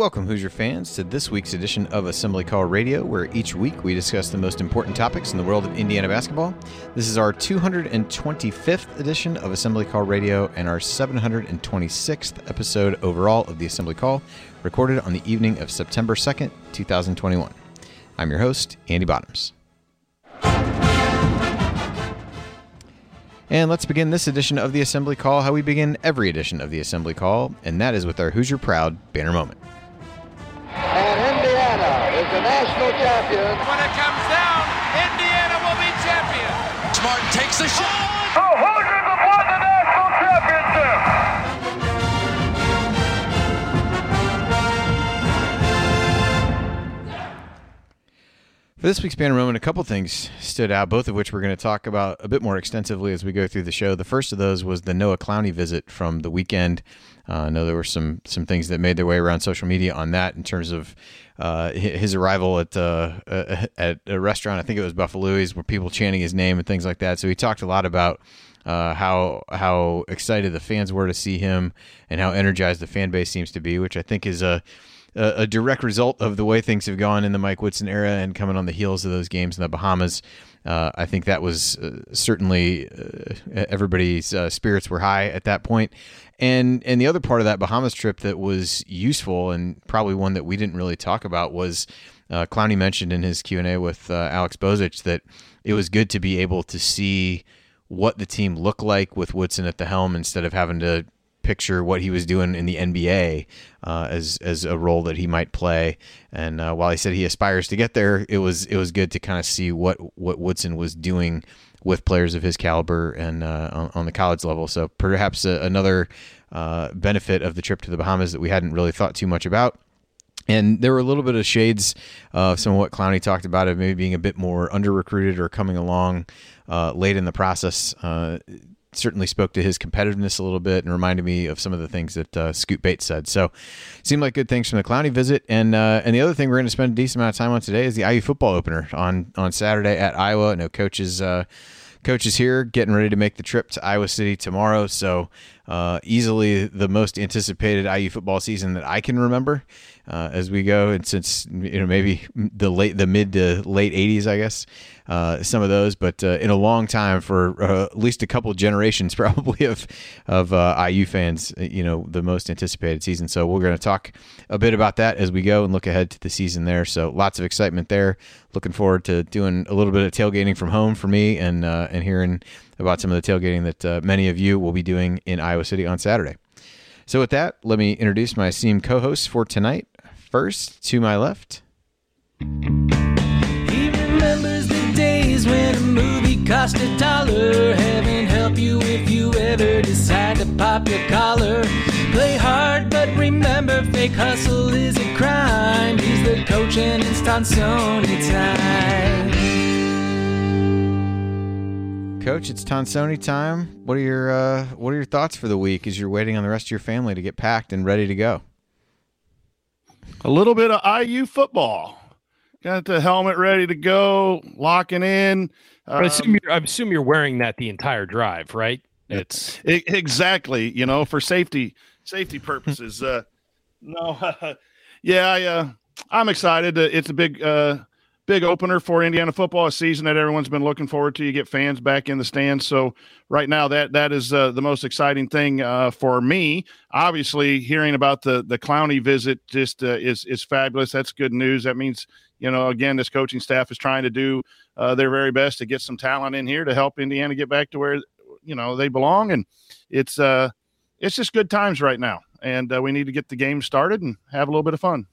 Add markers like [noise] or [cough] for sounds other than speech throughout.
welcome, Hoosier fans, to this week's edition of Assembly Call Radio, where each week we discuss the most important topics in the world of Indiana basketball. This is our 225th edition of Assembly Call Radio and our 726th episode overall of the Assembly Call, recorded on the evening of September 2nd, 2021. I'm your host, Andy Bottoms. And let's begin this edition of the Assembly Call how we begin every edition of the Assembly Call, and that is with our Hoosier Proud banner moment. And Indiana is the national champion. When it comes down, Indiana will be champion. Smart takes the shot. Oh, the Hoosiers have won the national championship. For this week's banner moment, a couple things stood out, both of which we're going to talk about a bit more extensively as we go through the show. The first of those was the Noah Clowney visit from the weekend. Uh, I know there were some some things that made their way around social media on that in terms of uh, his arrival at uh, at a restaurant. I think it was Buffalo's, where people chanting his name and things like that. So he talked a lot about uh, how how excited the fans were to see him and how energized the fan base seems to be, which I think is a a, direct result of the way things have gone in the Mike Woodson era and coming on the heels of those games in the Bahamas. Uh, I think that was uh, certainly uh, everybody's uh, spirits were high at that point. And and the other part of that Bahamas trip that was useful and probably one that we didn't really talk about was uh, Clowney mentioned in his Q and A with uh, Alex Bozich that it was good to be able to see what the team looked like with Woodson at the helm instead of having to picture what he was doing in the NBA uh, as as a role that he might play. And uh, while he said he aspires to get there, it was it was good to kind of see what what Woodson was doing with players of his caliber and uh, on, on, the college level. So perhaps a, another uh, benefit of the trip to the Bahamas that we hadn't really thought too much about. And there were a little bit of shades of some of what Clowney talked about of maybe being a bit more under recruited or coming along uh, late in the process uh, certainly spoke to his competitiveness a little bit and reminded me of some of the things that uh, Scoot Bates said. So, seemed like good things from the Clowney visit. And uh, and the other thing we're going to spend a decent amount of time on today is the IU football opener on on Saturday at Iowa. Know coaches. Uh, coaches here getting ready to make the trip to Iowa City tomorrow. So, uh, easily the most anticipated IU football season that I can remember uh, as we go. And since, you know, maybe the late, the mid to late 80s, I guess, uh, some of those, but uh, in a long time for uh, at least a couple generations, [laughs] probably of, of uh, IU fans, you know, the most anticipated season. So, we're going to talk a bit about that as we go and look ahead to the season there. So, lots of excitement there. Looking forward to doing a little bit of tailgating from home for me and, and hearing about some of the tailgating that uh, many of you will be doing in Iowa City on Saturday. So, with that, let me introduce my esteemed co hosts for tonight. First, to my left. He remembers the days when a movie cost a dollar. Heaven help you if you ever decide to pop your collar. Play hard, but remember, fake hustle is a crime. He's the coach and it's Tonsoni time. Coach, it's Tonsoni time. What are your uh, What are your thoughts for the week as you're waiting on the rest of your family to get packed and ready to go? A little bit of IU football. Got the helmet ready to go, locking in. I assume you're, I assume you're wearing that the entire drive, right? It's it, exactly, you know, for safety safety purposes. uh, [laughs] no, [laughs] yeah, I, uh, I'm excited. It's a big uh, big opener for Indiana football, a season that everyone's been looking forward to. You get fans back in the stands, so right now that that is uh, the most exciting thing uh, for me. Obviously, hearing about the the Clowney visit just uh, is is fabulous. That's good news. That means you know again this coaching staff is trying to do uh, their very best to get some talent in here to help Indiana get back to where you know they belong, and it's uh it's just good times right now, and uh, we need to get the game started and have a little bit of fun.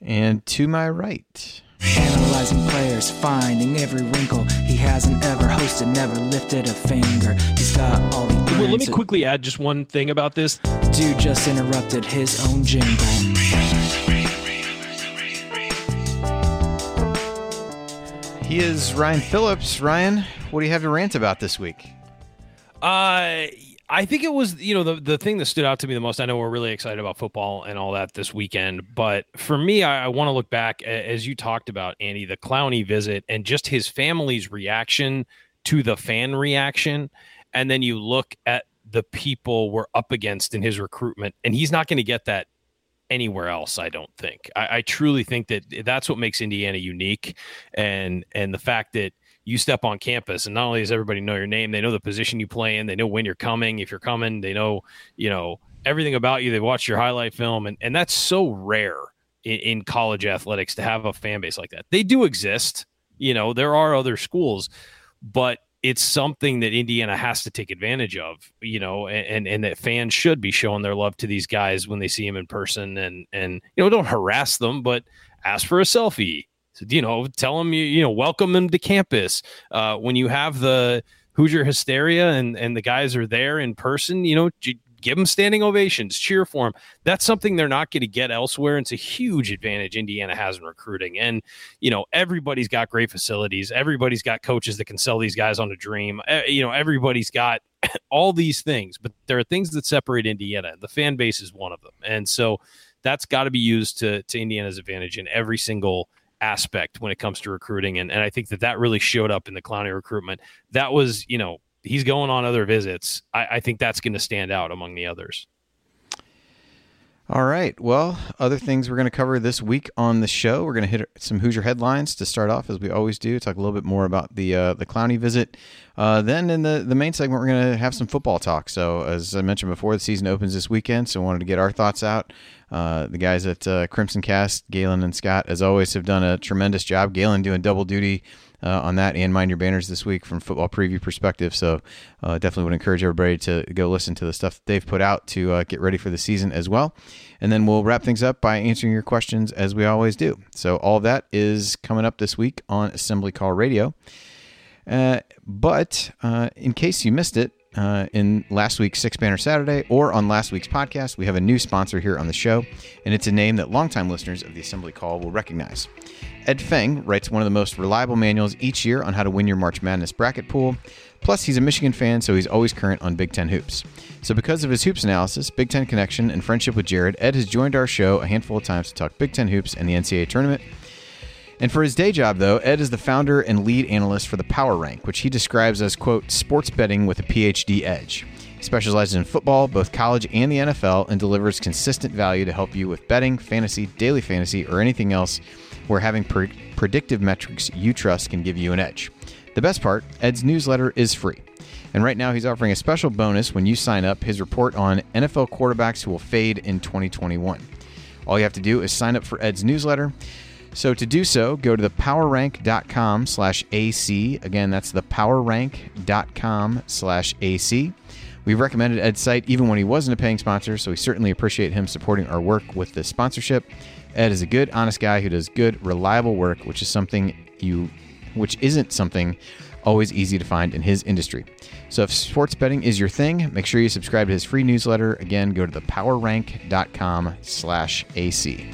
And to my right. Analyzing players, finding every wrinkle. He hasn't ever hosted, never lifted a finger. He's got all the. well, let me quickly add just one thing about this. Dude just interrupted his own jingle. He is Ryan Phillips. Ryan, what do you have to rant about this week? Uh, I think it was you know the the thing that stood out to me the most. I know we're really excited about football and all that this weekend, but for me, I, I want to look back as you talked about Andy, the Clowney visit, and just his family's reaction to the fan reaction, and then you look at the people we're up against in his recruitment, and he's not going to get that anywhere else. I don't think. I, I truly think that that's what makes Indiana unique, and and the fact that you step on campus and not only does everybody know your name, they know the position you play in, they know when you're coming, if you're coming, they know you know everything about you. They watch your highlight film, and and that's so rare in, in college athletics to have a fan base like that. They do exist. You know, there are other schools, but it's something that Indiana has to take advantage of, you know, and, and that fans should be showing their love to these guys when they see them in person and and you know don't harass them, but ask for a selfie. You know, tell them you you know welcome them to campus. Uh, when you have the Hoosier hysteria and and the guys are there in person, you know, give them standing ovations, cheer for them. That's something they're not going to get elsewhere. It's a huge advantage Indiana has in recruiting. And, you know, everybody's got great facilities. Everybody's got coaches that can sell these guys on a dream. You know, everybody's got [coughs] all these things, but there are things that separate Indiana. The fan base is one of them. And so that's got to be used to, to Indiana's advantage in every single aspect when it comes to recruiting. And, and I think that that really showed up in the Clowney recruitment. That was, you know, he's going on other visits. I, I think that's going to stand out among the others. All right. Well, other things we're going to cover this week on the show. We're going to hit some Hoosier headlines to start off, as we always do. Talk a little bit more about the uh, the Clowney visit. Uh, then in the the main segment, we're going to have some football talk. So as I mentioned before, the season opens this weekend, so I wanted to get our thoughts out. Uh, the guys at uh, Crimson Cast, Galen and Scott, as always, have done a tremendous job. Galen doing double duty uh, on that and mind your banners this week from football preview perspective. So uh, definitely would encourage everybody to go listen to the stuff that they've put out to uh, get ready for the season as well. And then we'll wrap things up by answering your questions as we always do. So all of that is coming up this week on Assembly Call Radio. Uh, but uh, in case you missed it, uh, in last week's Six Banner Saturday or on last week's podcast, we have a new sponsor here on the show, and it's a name that longtime listeners of the Assembly Call will recognize. Ed Feng writes one of the most reliable manuals each year on how to win your March Madness bracket pool. Plus, he's a Michigan fan, so he's always current on Big Ten hoops. So, because of his hoops analysis, Big Ten connection, and friendship with Jerod, Ed has joined our show a handful of times to talk Big Ten hoops and the NCAA tournament. And for his day job, though, Ed is the founder and lead analyst for the Power Rank, which he describes as, quote, sports betting with a PhD edge. He specializes in football, both college and the NFL, and delivers consistent value to help you with betting, fantasy, daily fantasy, or anything else where having pre- predictive metrics you trust can give you an edge. The best part Ed's newsletter is free. And right now, he's offering a special bonus when you sign up his report on NFL quarterbacks who will fade in 2021. All you have to do is sign up for Ed's newsletter. So to do so, go to thepowerrank.com slash AC. Again, that's thepowerrank.com slash AC. We've recommended Ed's site even when he wasn't a paying sponsor, so we certainly appreciate him supporting our work with this sponsorship. Ed is a good, honest guy who does good, reliable work, which is something you, which isn't something always easy to find in his industry. So if sports betting is your thing, make sure you subscribe to his free newsletter. Again, go to thepowerrank.com slash AC.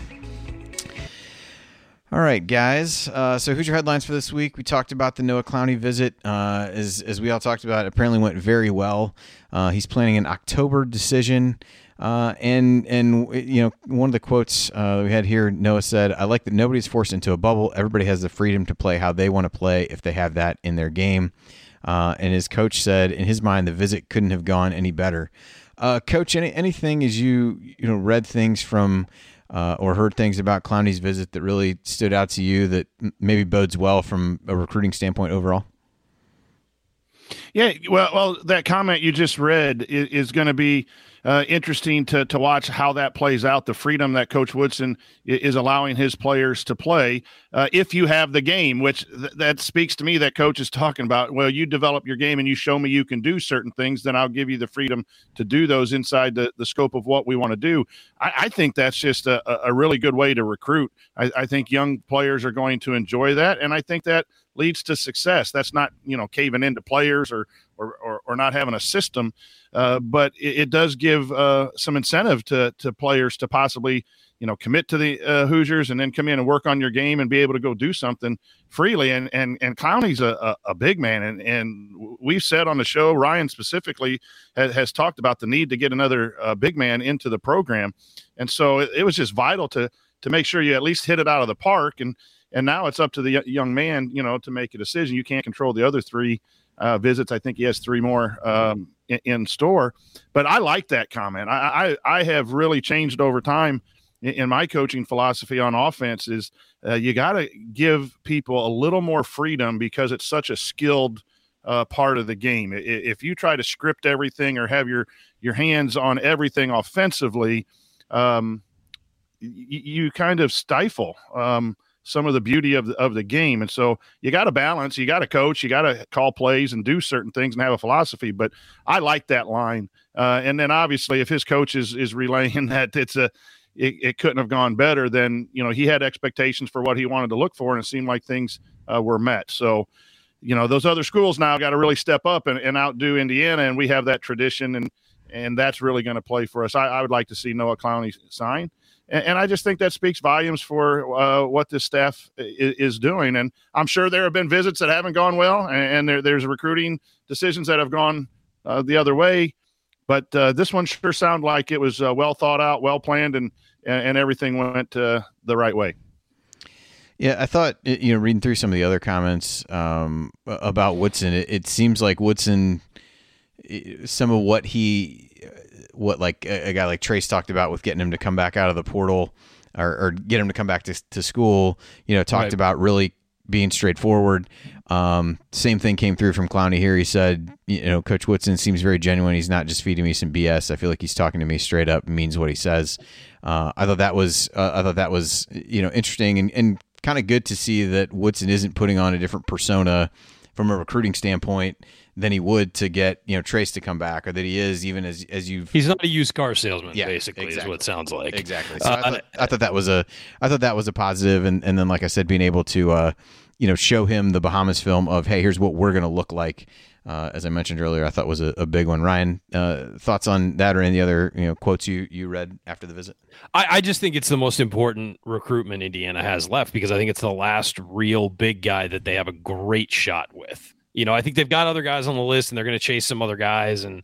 All right, guys. Uh, so, Hoosier headlines for this week? We talked about the Noah Clowney visit. Uh, as, as we all talked about, apparently went very well. Uh, he's planning an October decision. Uh, and and you know one of the quotes uh, we had here, Noah said, "I like that nobody's forced into a bubble. Everybody has the freedom to play how they want to play if they have that in their game." Uh, and his coach said, in his mind, the visit couldn't have gone any better. Coach, any anything as you you know read things from uh, or heard things about Clowney's visit that really stood out to you that maybe bodes well from a recruiting standpoint overall? Yeah, well, well, that comment you just read is, is going to be uh, interesting to to watch how that plays out. The freedom that Coach Woodson is allowing his players to play, uh, if you have the game, which th- that speaks to me that Coach is talking about. Well, you develop your game and you show me you can do certain things, then I'll give you the freedom to do those inside the, the scope of what we want to do. I, I, think that's just a, a really good way to recruit. I, I think young players are going to enjoy that, and I think that leads to success. That's not you know caving into players or or, or, or not having a system, uh, but it, it, does give uh, some incentive to to players to possibly you know commit to the uh, Hoosiers and then come in and work on your game and be able to go do something freely. And and and Clowney's a, a, a big man, and and we've said on the show, Ryan specifically has, has talked about the need to get another uh, big man into the program, and so it, it was just vital to to make sure you at least hit it out of the park and and now it's up to the young man, you know, to make a decision. You can't control the other three uh, visits. I think he has three more um, in, in, store. But I like that comment. I, I, I have really changed over time in, my coaching philosophy on offense is uh, you got to give people a little more freedom because it's such a skilled uh, part of the game. If you try to script everything or have your your hands on everything offensively, um, y- you kind of stifle um, some of the beauty of the, of the game. And so you got to balance. You got to coach. You got to call plays and do certain things and have a philosophy. But I like that line. Uh, and then obviously, if his coach is is relaying [laughs] that it's a it, it, couldn't have gone better, then you know he had expectations for what he wanted to look for, and it seemed like things uh, were met. So you know those other schools now got to really step up and, and, outdo Indiana, and we have that tradition, and and that's really going to play for us. I, I, would like to see Noah Clowney sign, and, and I just think that speaks volumes for uh, what this staff is, is, doing. And I'm sure there have been visits that haven't gone well, and, and there, there's recruiting decisions that have gone uh, the other way. But uh, this one sure sounded like it was uh, well thought out, well planned, and and, everything went uh, the right way. Yeah, I thought you know reading through some of the other comments um, about Woodson, it, it, seems like Woodson, some of what he, what like a, a, guy like Trayce talked about with getting him to come back out of the portal, or, or get him to come back to, to school. You know, talked right. about really being straightforward. Um, same thing came through from Clowney here. He said, you know, Coach Woodson seems very genuine. He's not just feeding me some BS. I feel like he's talking to me straight up, means what he says. Uh, I thought that was, uh, I thought that was, you know, interesting and, and kind of good to see that Woodson isn't putting on a different persona from a recruiting standpoint than he would to get you know Trayce to come back, or that he is even as as you've. He's not a used car salesman, yeah, basically, exactly. is what it sounds like. Exactly. So uh, I, thought, I, thought, that was a I thought that was a positive, and and then like I said, being able to uh, you know show him the Bahamas film of hey, here's what we're going to look like uh, as I mentioned earlier, I thought was a, a big one. Ryan, uh, thoughts on that or any other you know quotes you you read after the visit? I, I, just think it's the most important recruitment Indiana has left because I think it's the last real big guy that they have a great shot with. You know, I think they've got other guys on the list and they're going to chase some other guys and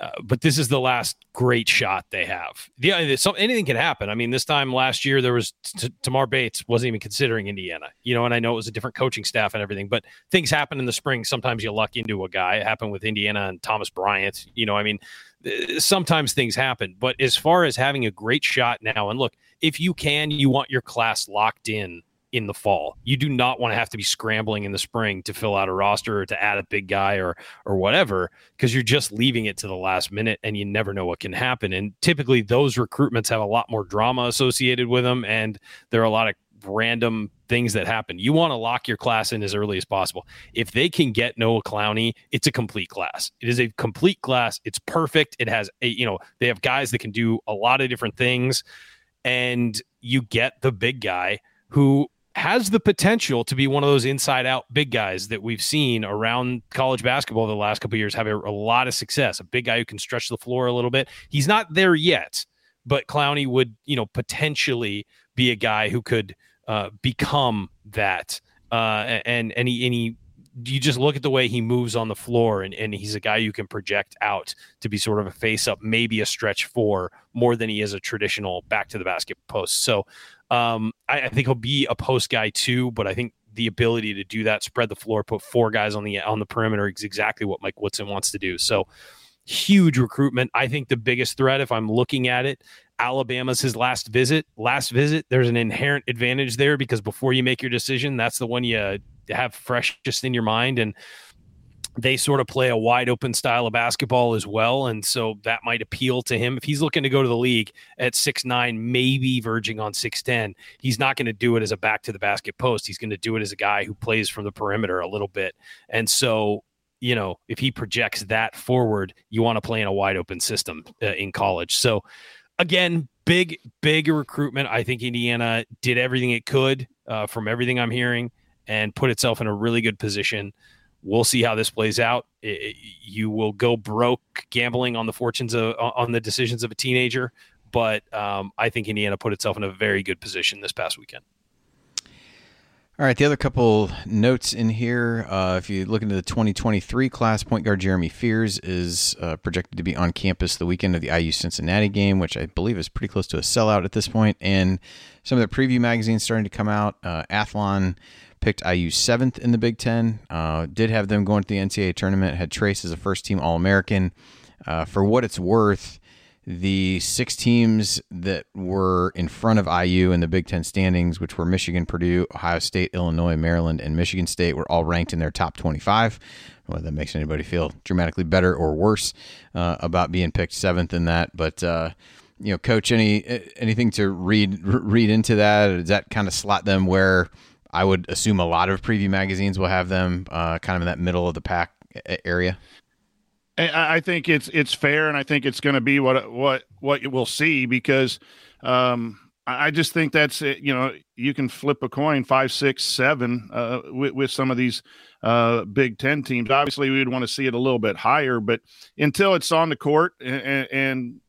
uh, but this is the last great shot they have. Yeah, anything can happen. I mean, this time last year there was t- Tamar Bates wasn't even considering Indiana, you know, and I know it was a different coaching staff and everything, but things happen in the spring. Sometimes you luck into a guy. It happened with Indiana and Thomas Bryant. You know, I mean, uh, sometimes things happen. But as far as having a great shot now, and look, if you can, you want your class locked in in the fall. You do not want to have to be scrambling in the spring to fill out a roster or to add a big guy or or whatever because you're just leaving it to the last minute and you never know what can happen. And typically those recruitments have a lot more drama associated with them and there are a lot of random things that happen. You want to lock your class in as early as possible. If they can get Noah Clowney, it's a complete class. It is a complete class. It's perfect. It has a, you know, they have guys that can do a lot of different things and you get the big guy who has the potential to be one of those inside out big guys that we've seen around college basketball the last couple years have a, a, lot of success. A big guy who can stretch the floor a little bit. He's not there yet, but Clowney would, you know, potentially be a guy who could uh, become that. Uh, and and he and he you just look at the way he moves on the floor and, and he's a guy you can project out to be sort of a face up, maybe a stretch four more than he is a traditional back to the basket post. So um, I, I think he'll be a post guy too, but I think the ability to do that, spread the floor, put four guys on the on the perimeter is exactly what Mike Woodson wants to do. So huge recruitment. I think the biggest threat, if I'm looking at it, Alabama's his last visit. Last visit, there's an inherent advantage there because before you make your decision, that's the one you have fresh just in your mind. And they sort of play a wide open style of basketball as well. And so that might appeal to him. If he's looking to go to the league at six nine, maybe verging on 6'10, he's not going to do it as a back to the basket post. He's going to do it as a guy who plays from the perimeter a little bit. And so, you know, if he projects that forward, you want to play in a wide open system uh, in college. So, again, big, big recruitment. I think Indiana did everything it could uh, from everything I'm hearing and put itself in a really good position we'll see how this plays out. It, you will go broke gambling on the fortunes of on the decisions of a teenager, but um, I think Indiana put itself in a very good position this past weekend. All right, the other couple notes in here. Uh, if you look into the 2023 class, point guard Jeremy Fears is uh, projected to be on campus the weekend of the IU Cincinnati game, which I believe is pretty close to a sellout at this point. And some of the preview magazines starting to come out. Uh, Athlon picked IU seventh in the Big Ten. Uh, did have them going to the NCAA tournament. Had Trayce as a first team All American. Uh, for what it's worth, the six teams that were in front of IU in the Big Ten standings, which were Michigan, Purdue, Ohio State, Illinois, Maryland, and Michigan State, were all ranked in their top 25. Whether that makes anybody feel dramatically better or worse uh, about being picked seventh in that, but uh, you know, coach, any anything to read read into that? Does that kind of slot them where I would assume a lot of preview magazines will have them uh, kind of in that middle of the pack area? I think it's it's fair, and I think it's going to be what what what we'll see because um, I just think that's. You know, you can flip a coin five, six, seven uh, with, with some of these uh, Big Ten teams. Obviously, we would want to see it a little bit higher, but until it's on the court and, and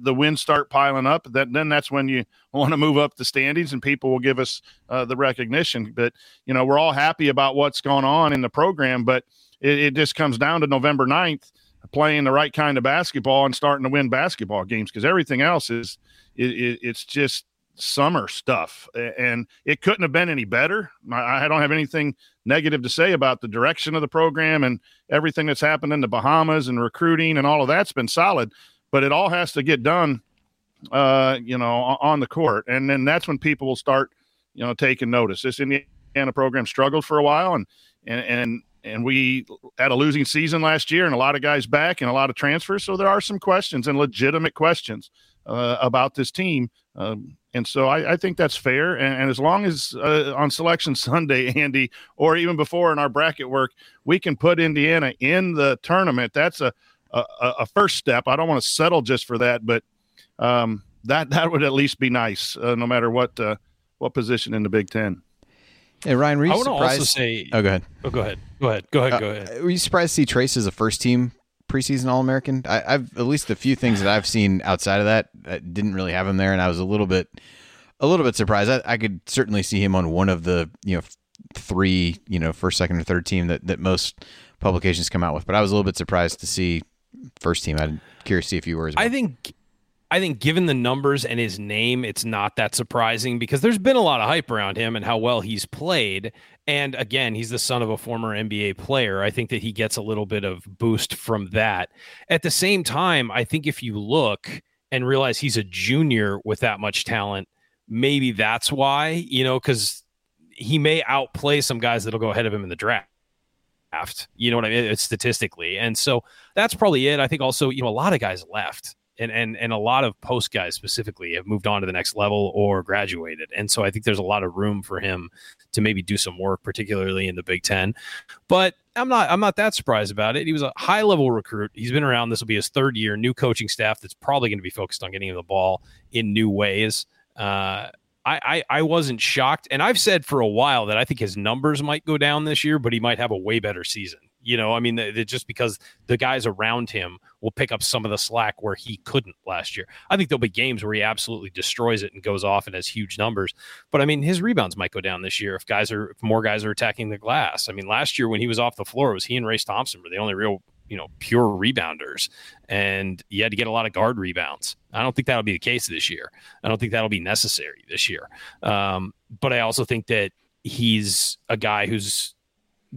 the wins start piling up, that then that's when you want to move up the standings and people will give us uh, the recognition. But you know, we're all happy about what's going on in the program, but it, it just comes down to November 9th playing the right kind of basketball and starting to win basketball games because everything else is it, it, it's just summer stuff. And it couldn't have been any better. I, I don't have anything negative to say about the direction of the program and everything that's happened in the bahamas and recruiting and all of that's been solid but it all has to get done uh you know on the court. And then that's when people will start you know taking notice. This indiana program struggled for a while and and and and we had a losing season last year and a lot of guys back and a lot of transfers. So there are some questions and legitimate questions uh, about this team. Um, and so I, I, think that's fair. And, and as long as uh, on selection [laughs] sunday andy or even before in our bracket work we can put indiana in the tournament that's a, a, a first step i don't want to settle just for that but um, that [laughs] that would at least be nice uh, no matter what uh, what position in the big ten Hey Ryan, were you I want to surprised? also say. oh, go ahead. Oh, go ahead. Go ahead. Go ahead. Uh, Go ahead. Were you surprised to see Trayce as a first team preseason All American? I've at least a few things that I've seen outside of that, that didn't really have him there, and I was a little bit, a little bit surprised. I, I could certainly see him on one of the you know three you know first, second, or third team that that most publications come out with, but I was a little bit surprised to see first team. I'm curious to see if you were as well. I think I think given the numbers and his name, it's not that surprising because there's been a lot of hype around him and how well he's played. And again, he's the son of a former NBA player. I think that he gets a little bit of boost from that. At the same time, I think if you look and realize he's a junior with that much talent, maybe that's why, you know, because he may outplay some guys that'll go ahead of him in the draft. You know what I mean? It's statistically. And so that's probably it. I think also, you know, a lot of guys left and and and a lot of post guys specifically have moved on to the next level or graduated and so i think there's a lot of room for him to maybe do some work particularly in the big 10 but i'm not i'm not that surprised about it he was a high level recruit he's been around this will be his third year new coaching staff that's probably going to be focused on getting him the ball in new ways uh, I, I, I wasn't shocked, and I've said for a while that I think his numbers might go down this year, but he might have a way better season. You know, I mean, the, the, just because the guys around him will pick up some of the slack where he couldn't last year. I think there'll be games where he absolutely destroys it and goes off and has huge numbers. But I mean, his rebounds might go down this year if guys are if more guys are attacking the glass. I mean, last year when he was off the floor, it was he and Race Thompson were the only real you know pure rebounders and you had to get a lot of guard rebounds i don't think that'll be the case this year i don't think that'll be necessary this year um, but i also think that he's a guy who's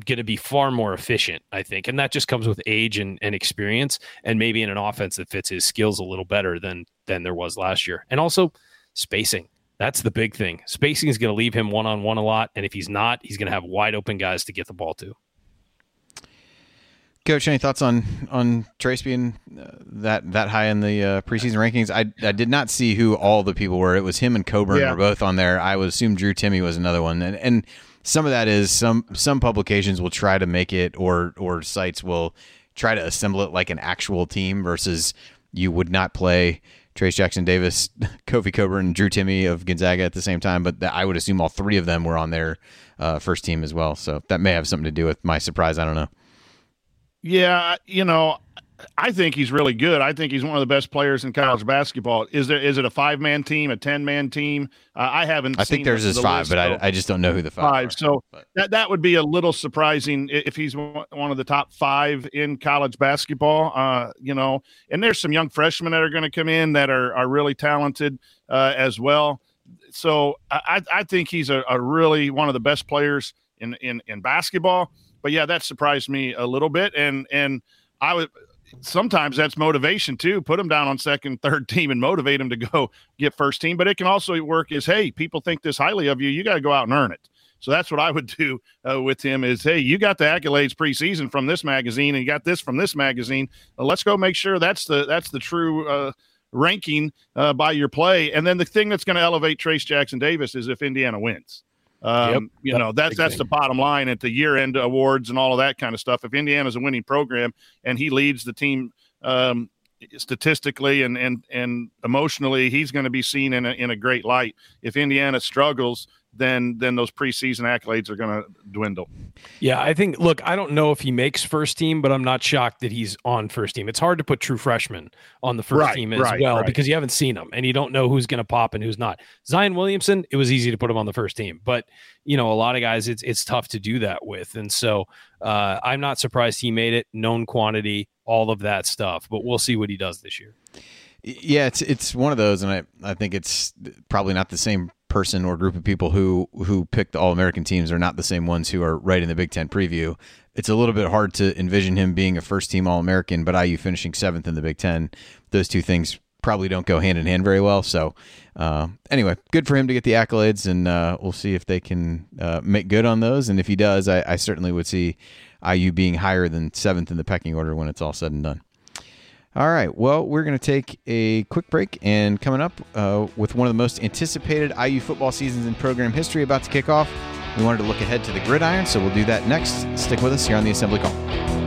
going to be far more efficient, I think. And that just comes with age and, and experience and maybe in an offense that fits his skills a little better than than there was last year. And also spacing. That's the big thing. Spacing is going to leave him one on one a lot. And if he's not, he's going to have wide open guys to get the ball to. Coach, any thoughts on on Trayce being uh, that that high in the uh, preseason rankings? I I did not see who all the people were. It was him and Cockburn Yeah. were both on there. I would assume Drew Timme was another one, and and some of that is some some publications will try to make it, or or sites will try to assemble it like an actual team versus you would not play Trayce Jackson Davis, [laughs] Kofi Cockburn, Drew Timme of Gonzaga at the same time. But that, I would assume all three of them were on their uh, first team as well. So that may have something to do with my surprise. I don't know. Yeah, you know, I think he's really good. I think he's one of the best players in college basketball. Is there is it a five man team, a ten man team? Uh, I haven't. I think there's the- is the five, list, but I, I just don't know who the five. five. are. So But- that that would be a little surprising if he's one of the top five in college basketball. Uh, you know, and there's some young freshmen that are going to come in that are are really talented uh, as well. So I I I think he's a, a really one of the best players in in in basketball. But yeah, that surprised me a little bit, and and I would sometimes that's motivation too. Put them down on second, [laughs] third team and motivate them to go get first team. But it can also work as, hey, people think this highly of you. You got to go out and earn it. So that's what I would do uh, with him is, hey, you got the accolades preseason from this magazine and you got this from this magazine. Uh, let's go make sure that's the that's the true uh, ranking uh, by your play. And then the thing that's going to elevate Trayce Jackson Davis is if Indiana wins. Um, Yep. You know, that's that's the bottom line at the year end awards and all of that kind of stuff. If Indiana's a winning program and he leads the team um, statistically and and and emotionally, he's going to be seen in a, in a great light. If Indiana struggles, then then those preseason accolades are going to dwindle. Yeah, I think. Look, I don't know if he makes first team, but I'm not shocked that he's on first team. It's hard to put true freshmen on the first Right, team as right, well right. because you haven't seen them and you don't know who's going to pop and who's not. Zion Williamson, it was easy to put him on the first team, but you know, a lot of guys, it's it's tough to do that with, and so uh, I'm not surprised he made it. Known quantity, all of that stuff, but we'll see what he does this year. Yeah, it's it's one of those, and I I think it's probably not the same person or group of people who who pick the All American teams are not the same ones who are right in the Big Ten preview. It's a little bit hard to envision him being a first team All American, but IU finishing seventh in the Big Ten. Those two things probably don't go hand in hand very well. So uh, anyway, good for him to get the accolades, and uh, we'll see if they can uh, make good on those. And if he does, I, I certainly would see IU being higher than seventh in the pecking order when it's all said and done. All right. Well, we're going to take a quick break, and coming up uh, with one of the most anticipated IU football seasons in program history about to kick off, we wanted to look ahead to the gridiron, so we'll do that next. Stick with us here on the Assembly Call.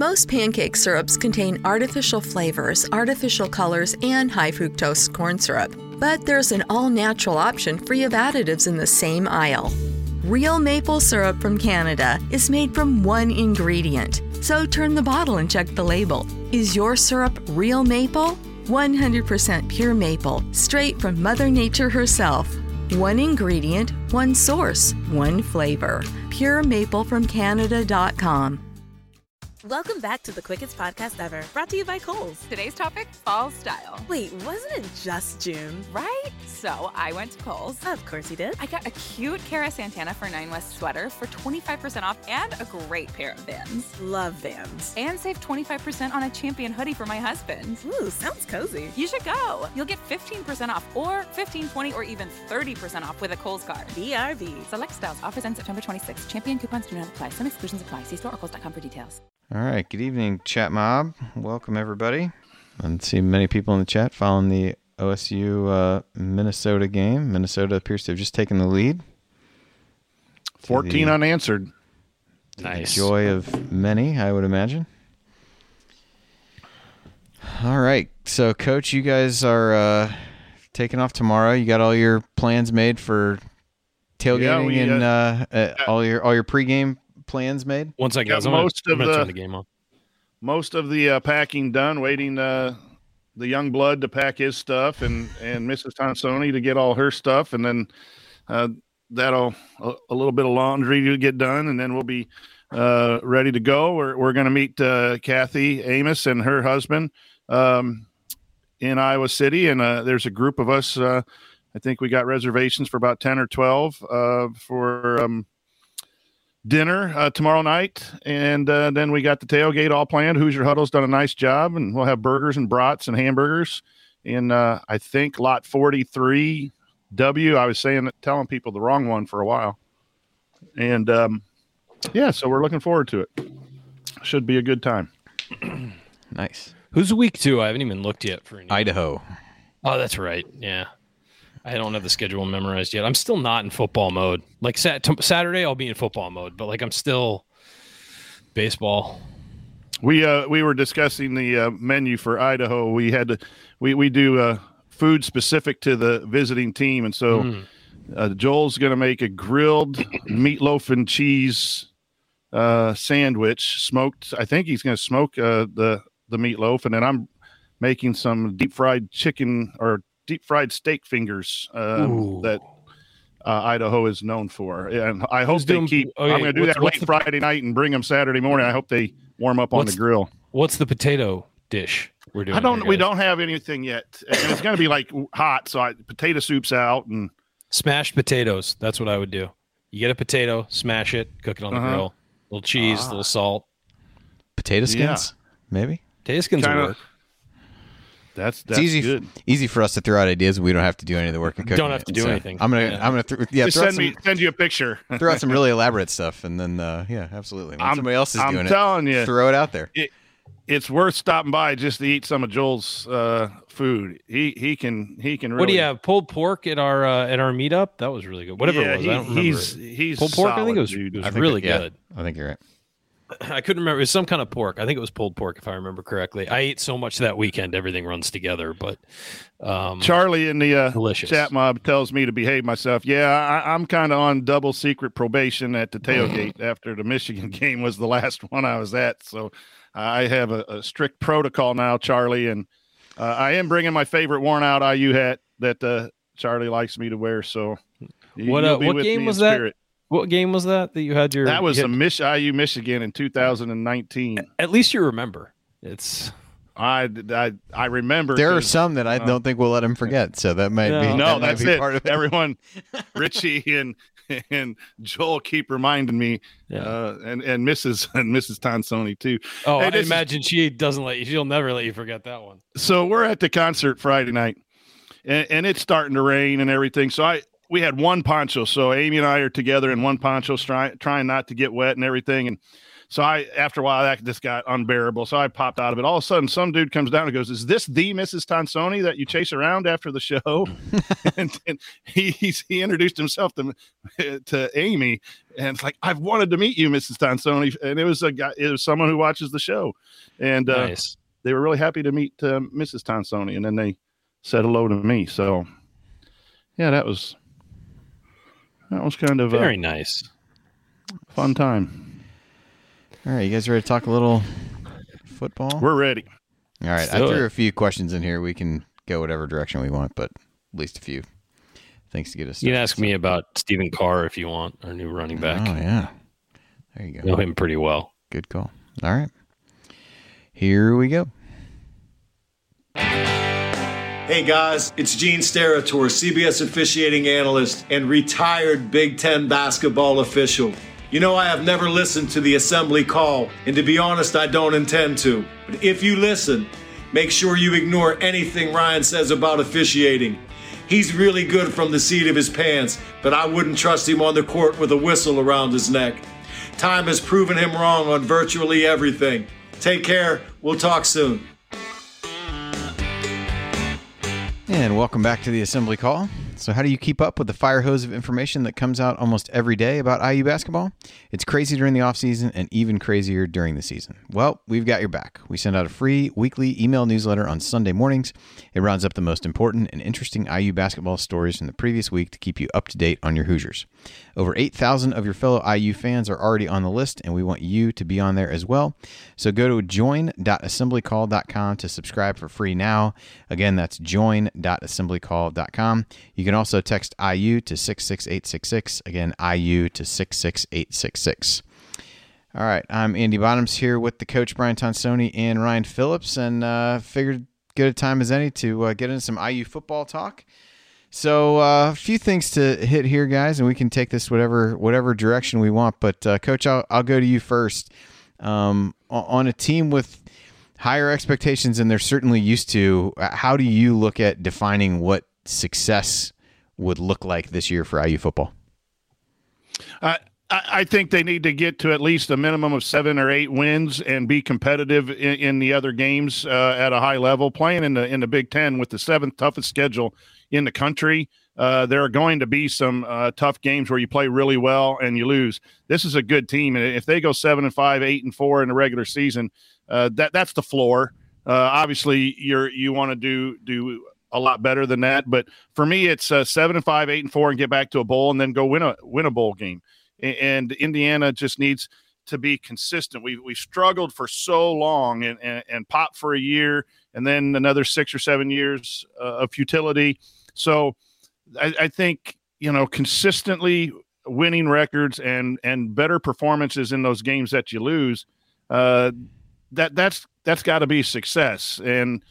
Most pancake syrups contain artificial flavors, artificial colors, and high fructose corn syrup. But there's an all natural option free of additives in the same aisle. Real maple syrup from Canada is made from one ingredient. So turn the bottle and check the label. Is your syrup real maple? 100% pure maple, straight from Mother Nature herself. One ingredient, one source, one flavor. PureMapleFromCanada.com. Welcome back to the quickest podcast ever, brought to you by Kohl's. Today's topic fall style. Wait, wasn't it just June? Right? So I went to Kohl's. Of course you did. I got a cute Cara Santana for 9 West sweater for 25% off and a great pair of Vans. Love Vans. And save 25% on a champion hoodie for my husband. Ooh, sounds cozy. You should go. You'll get 15% off or 15, 20, or even 30% off with a Kohl's card. BRB. Select styles. Offers end September 26th. Champion coupons do not apply. Some exclusions apply. See store or kohls.com for details. All right. Good evening, chat mob. Welcome, everybody. I see many people in the chat following the OSU uh, Minnesota game. Minnesota appears to have just taken the lead. 14 the- unanswered. the Nice. joy of many, I would imagine. All right, so coach, you guys are uh, taking off tomorrow. You got all your plans made for tailgating Yeah, we, and uh, uh, all your all your pregame plans made. One second, guys. I'm gonna, most I'm of the- turn the game on. most of the uh, packing done, waiting uh, the young blood to pack his stuff and and Mrs. Tonsoni to get all her stuff, and then uh, that'll a, a little bit of laundry to get done, and then we'll be uh, ready to go. We're we're going to meet uh, Kathy Amos and her husband um, in Iowa City, and uh, there's a group of us. Uh, I think we got reservations for about ten or twelve uh, for. Um, dinner uh, tomorrow night, and uh, then we got the tailgate all planned. Hoosier Huddle's done a nice job, and we'll have burgers and brats and hamburgers in uh, I think lot forty three W. I was saying telling people the wrong one for a while, and um, yeah, so we're looking forward to it. Should be a good time. [clears throat] Nice. Who's week two? I haven't even looked yet for any. Idaho. Oh, that's right. Yeah. I don't have the schedule memorized yet. I'm still not in football mode. Like sat- t- Saturday, I'll be in football mode, but like I'm still baseball. We uh we were discussing the uh, menu for Idaho. We had to we we do uh, food specific to the visiting team, and so Mm. uh, Joel's going to make a grilled meatloaf and cheese uh, sandwich, smoked. I think he's going to smoke uh, the the meatloaf, and then I'm making some deep fried chicken or deep fried steak fingers um, that uh, Idaho is known for. And I hope Who's they doing- keep. okay, I'm going to do that late the- Friday night and bring them Saturday morning. I hope they warm up on the grill. What's the potato dish? we're doing. I don't. here, We don't have anything yet, and it's going to be like hot. So I, potato soup's out, and Smashed potatoes. That's what I would do. You get a potato, smash it, cook it on the Uh-huh. grill. little cheese, Ah. little salt. Potato Yeah. skins, maybe. Potato skins will Kinda- work. That's that's easy, good. easy for us to throw out ideas. We don't have to do any of the work and cooking. Don't have it. to do So anything. I'm gonna, Yeah. I'm gonna, th- yeah, Just throw send some, me send you a picture. [laughs] throw out some really [laughs] elaborate stuff, and then, uh, yeah, absolutely. When I'm- somebody else is I'm doing telling it, you. throw it out there. it's worth stopping by just to eat some of Joel's uh, food. He he can he can really. What do you have? Pulled pork at our uh, at our meetup. That was really good. Whatever Yeah, it was, he- I don't remember. he's it. he's pulled pork. I think it was it was really that- yeah, good. I think you're right. [clears throat] I couldn't remember. It was some kind of pork. I think it was pulled pork, if I remember correctly. I ate so much that weekend, everything runs together. But um, Charlie in the uh, Delicious. chat mob tells me to behave myself. Yeah, I, I'm kind of on double secret probation at the [clears throat] tailgate after the Michigan [laughs] game was the last one I was at. So I have a, a strict protocol now, Charlie, and uh, I am bringing my favorite worn out IU hat that uh, Charlie likes me to wear. So you- What, uh, what game was that? spirit. What game was that that you had your? That was you a had- Mich- IU Michigan in 2019. At least you remember. It's I, I, I remember. There are some that I uh, don't think we'll let him forget. So that might No. be No, no, that that's be it. part of it. Everyone, [laughs] Richie and and Joel keep reminding me, Yeah. uh, and and Mrs. [laughs] and Mrs. Tonsoni too. oh, Hey, I this is- imagine she doesn't let you. She'll never let you forget that one. So we're at the concert Friday night, and, and it's starting to rain and everything. So I we had one poncho. So Amy and I are together in one poncho, trying trying not to get wet and everything. And so I, after a while, that just got unbearable. So I popped out of it. All of a sudden, some dude comes down and goes, "Is this the Mrs. Tonsoni that you chase around after the show?" [laughs] [laughs] and, and he he's, he introduced himself to to Amy, and it's like, "I've wanted to meet you, Mrs. Tonsoni." And it was a guy, it was someone who watches the show, and uh, Nice. they were really happy to meet uh, Mrs. Tonsoni, and then they said hello to me. So, yeah, that was that was kind of Very a nice. fun time. All right, you guys ready to talk a little football? We're ready. All right, Let's I threw it. a few questions in here. We can go whatever direction we want, but at least a few things to get us. You can ask me about Stephen Carr if you want, our new running oh, back. Oh yeah, there you go. know him pretty well. Good call. All right, here we go. Hey guys, it's Gene Steratore, CBS officiating analyst and retired Big Ten basketball official. You know, I have never listened to the assembly call, and to be honest, I don't intend to. But if you listen, make sure you ignore anything Ryan says about officiating. He's really good from the seat of his pants, but I wouldn't trust him on the court with a whistle around his neck. Time has proven him wrong on virtually everything. Take care. We'll talk soon. And welcome back to the assembly call. So, how do you keep up with the fire hose of information that comes out almost every day about IU basketball? It's crazy during the offseason and even crazier during the season. Well, we've got your back. We send out a free weekly email newsletter on Sunday mornings. It rounds up the most important and interesting IU basketball stories from the previous week to keep you up to date on your Hoosiers. Over 8,000 of your fellow IU fans are already on the list, and we want you to be on there as well. So go to join.assemblycall.com to subscribe for free now. Again, that's join.assemblycall.com. You can also text IU to 66866. Again, IU to 66866. All right, I'm Andy Bottoms here with the coach Brian Tonsoni and Ryan Phillips, and uh, figured good a time as any to uh, get into some IU football talk. So uh, a few things to hit here, guys, and we can take this whatever whatever direction we want. But uh, coach, I'll, I'll go to you first. Um, on a team with higher expectations than they're certainly used to, uh, how do you look at defining what success would look like this year for IU football? I, I think they need to get to at least a minimum of seven or eight wins and be competitive in, in the other games uh, at a high level. Playing in the in the Big Ten with the seventh toughest schedule in the country, uh, there are going to be some uh, tough games where you play really well and you lose. This is a good team, and if they go seven and five, eight and four in the regular season, uh, that that's the floor. Uh, obviously, you're you want to do do a lot better than that, but for me, it's uh, seven and five, eight and four, and get back to a bowl, and then go win a win a bowl game. And Indiana just needs to be consistent. We we struggled for so long and, and and pop for a year, and then another six or seven years uh, of futility. So I, I think you know consistently winning records and and better performances in those games that you lose. Uh, that that's that's got to be success. And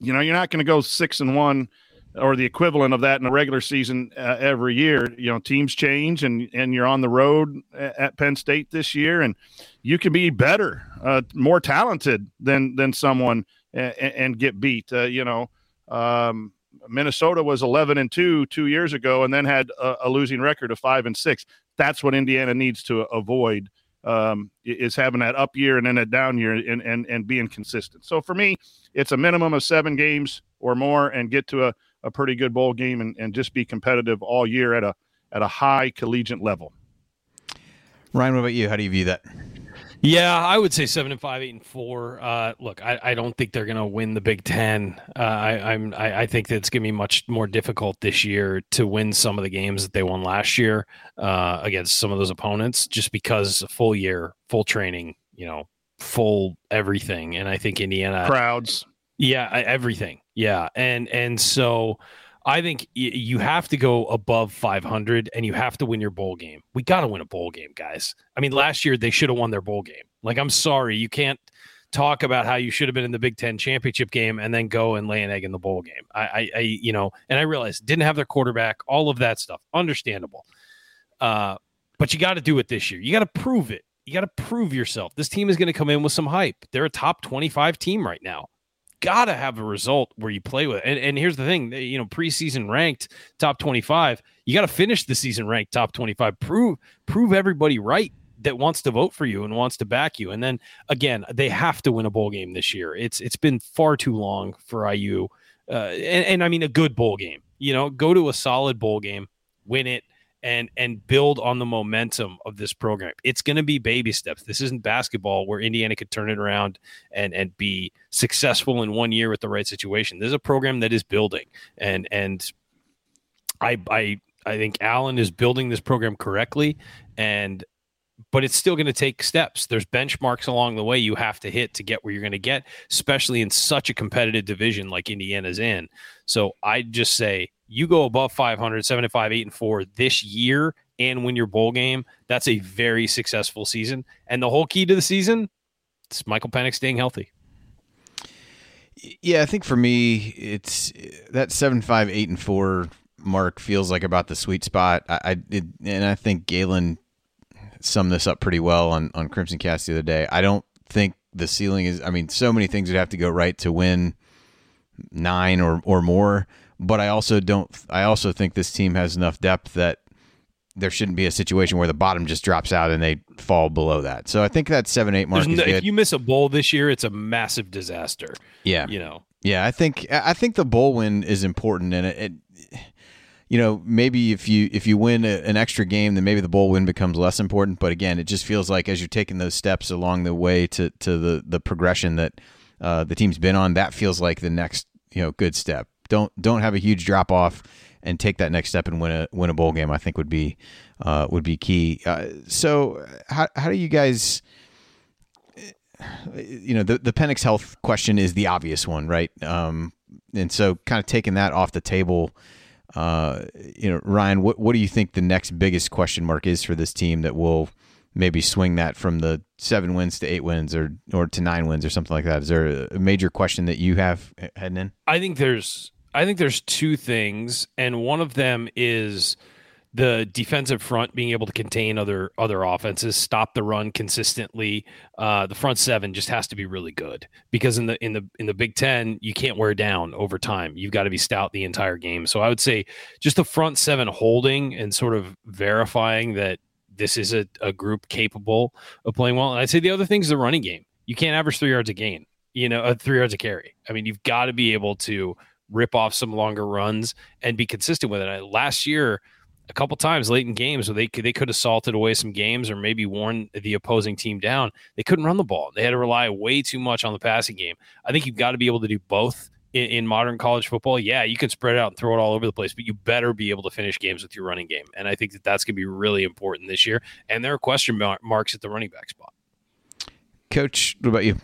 you know, you're not going to go six and one or the equivalent of that in a regular season uh, every year. You know, teams change, and and you're on the road at Penn State this year, and you can be better, uh, more talented than than someone and, and get beat. Uh, you know, um, Minnesota was 11 and two two years ago, and then had a, a, losing record of five and six. That's what Indiana needs to avoid. Um, is having that up year and then a down year and, and and being consistent. So for me, it's a minimum of seven games or more and get to a, a pretty good bowl game and, and just be competitive all year at a at a high collegiate level. Ryan, what about you? How do you view that? Yeah, I would say seven and five, eight and four. Uh, look, I, I, don't think they're going to win the Big Ten. Uh, I, I'm I, I think that it's going to be much more difficult this year to win some of the games that they won last year uh, against some of those opponents, just because full year, full training, you know, full everything, and I think Indiana crowds, yeah, everything, yeah, and and so I think you have to go above 500 and you have to win your bowl game. We got to win a bowl game, guys. I mean, last year they should have won their bowl game. Like, I'm sorry, you can't talk about how you should have been in the Big Ten championship game and then go and lay an egg in the bowl game. I, I, I you know, and I realized didn't have their quarterback, all of that stuff, understandable. Uh, but you got to do it this year. You got to prove it. You got to prove yourself. This team is going to come in with some hype. They're a top 25 team right now got to have a result where you play with. And, and here's the thing, you know, preseason ranked top 25, you got to finish the season ranked top 25. Prove prove everybody right that wants to vote for you and wants to back you. And then again, they have to win a bowl game this year. It's it's been far too long for IU. Uh, and, and I mean a good bowl game. You know, go to a solid bowl game, win it and and build on the momentum of this program. It's going to be baby steps. This isn't basketball where Indiana could turn it around and and be successful in one year with the right situation. This is a program that is building, and and I I I think Allen is building this program correctly, and but it's still going to take steps. There's benchmarks along the way you have to hit to get where you're going to get, especially in such a competitive division like Indiana's in. So I just say you go above 500, 75, 8 and 4 this year and win your bowl game, that's a very successful season. And the whole key to the season, it's Michael Penix staying healthy. Yeah, I think for me, it's that seven, five, eight, and four mark feels like about the sweet spot. I, I it, and I think Galen summed this up pretty well on on Crimson Cast the other day. I don't think the ceiling is. I mean, so many things would have to go right to win nine or or more but I also don't. I also think this team has enough depth that there shouldn't be a situation where the bottom just drops out and they fall below that. So I think that seven eight mark. No, if you miss a bowl this year, it's a massive disaster. Yeah, you know. Yeah, I think I think the bowl win is important, and it, it you know maybe if you if you win a, an extra game, then maybe the bowl win becomes less important. But again, it just feels like as you're taking those steps along the way to to the the progression that uh, the team's been on, that feels like the next you know good step don't don't have a huge drop off and take that next step and win a win a bowl game. I think would be uh, would be key. Uh, so how how do you guys? You know the the Penix health question is the obvious one, right? Um, and so kind of taking that off the table. Uh, you know, Ryan, what what do you think the next biggest question mark is for this team that will maybe swing that from the seven wins to eight wins or or to nine wins or something like that? Is there a major question that you have heading in? I think there's I think there's two things, and one of them is the defensive front being able to contain other other offenses, stop the run consistently. Uh, the front seven just has to be really good because in the in the in the Big Ten you can't wear down over time. You've got to be stout the entire game. So I would say just the front seven holding and sort of verifying that this is a, a group capable of playing well. And I'd say the other thing is the running game. You can't average three yards a gain. You know, uh, three yards a carry. I mean, you've got to be able to rip off some longer runs and be consistent with it. Last year, a couple times late in games where they could, they could have salted away some games or maybe worn the opposing team down. They couldn't run the ball. They had to rely way too much on the passing game. I think you've got to be able to do both in, in, modern college football. Yeah, you can spread out and throw it all over the place, but you better be able to finish games with your running game. And I think that that's going to be really important this year. And there are question marks at the running back spot. Coach, what about you?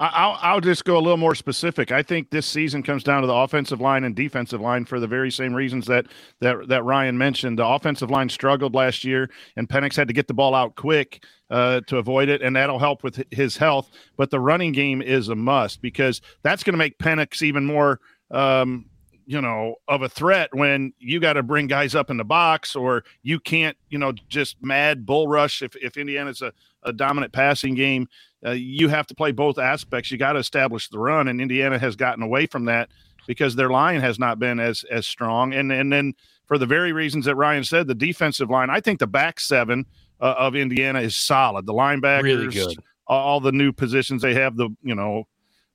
I'll, I'll just go a little more specific. I think this season comes down to the offensive line and defensive line for the very same reasons that that that Ryan mentioned. The offensive line struggled last year, and Penix had to get the ball out quick uh, to avoid it, and that'll help with his health. But the running game is a must because that's going to make Penix even more. Um, you know, of a threat when you got to bring guys up in the box or you can't, you know, just mad bull rush if, if Indiana's a, a dominant passing game uh, you have to play both aspects. You got to establish the run, and Indiana has gotten away from that because their line has not been as as strong. And and then for the very reasons that Ryan said, the defensive line. I think the back seven uh, of Indiana is solid. The linebackers, really good. All the new positions they have. The you know,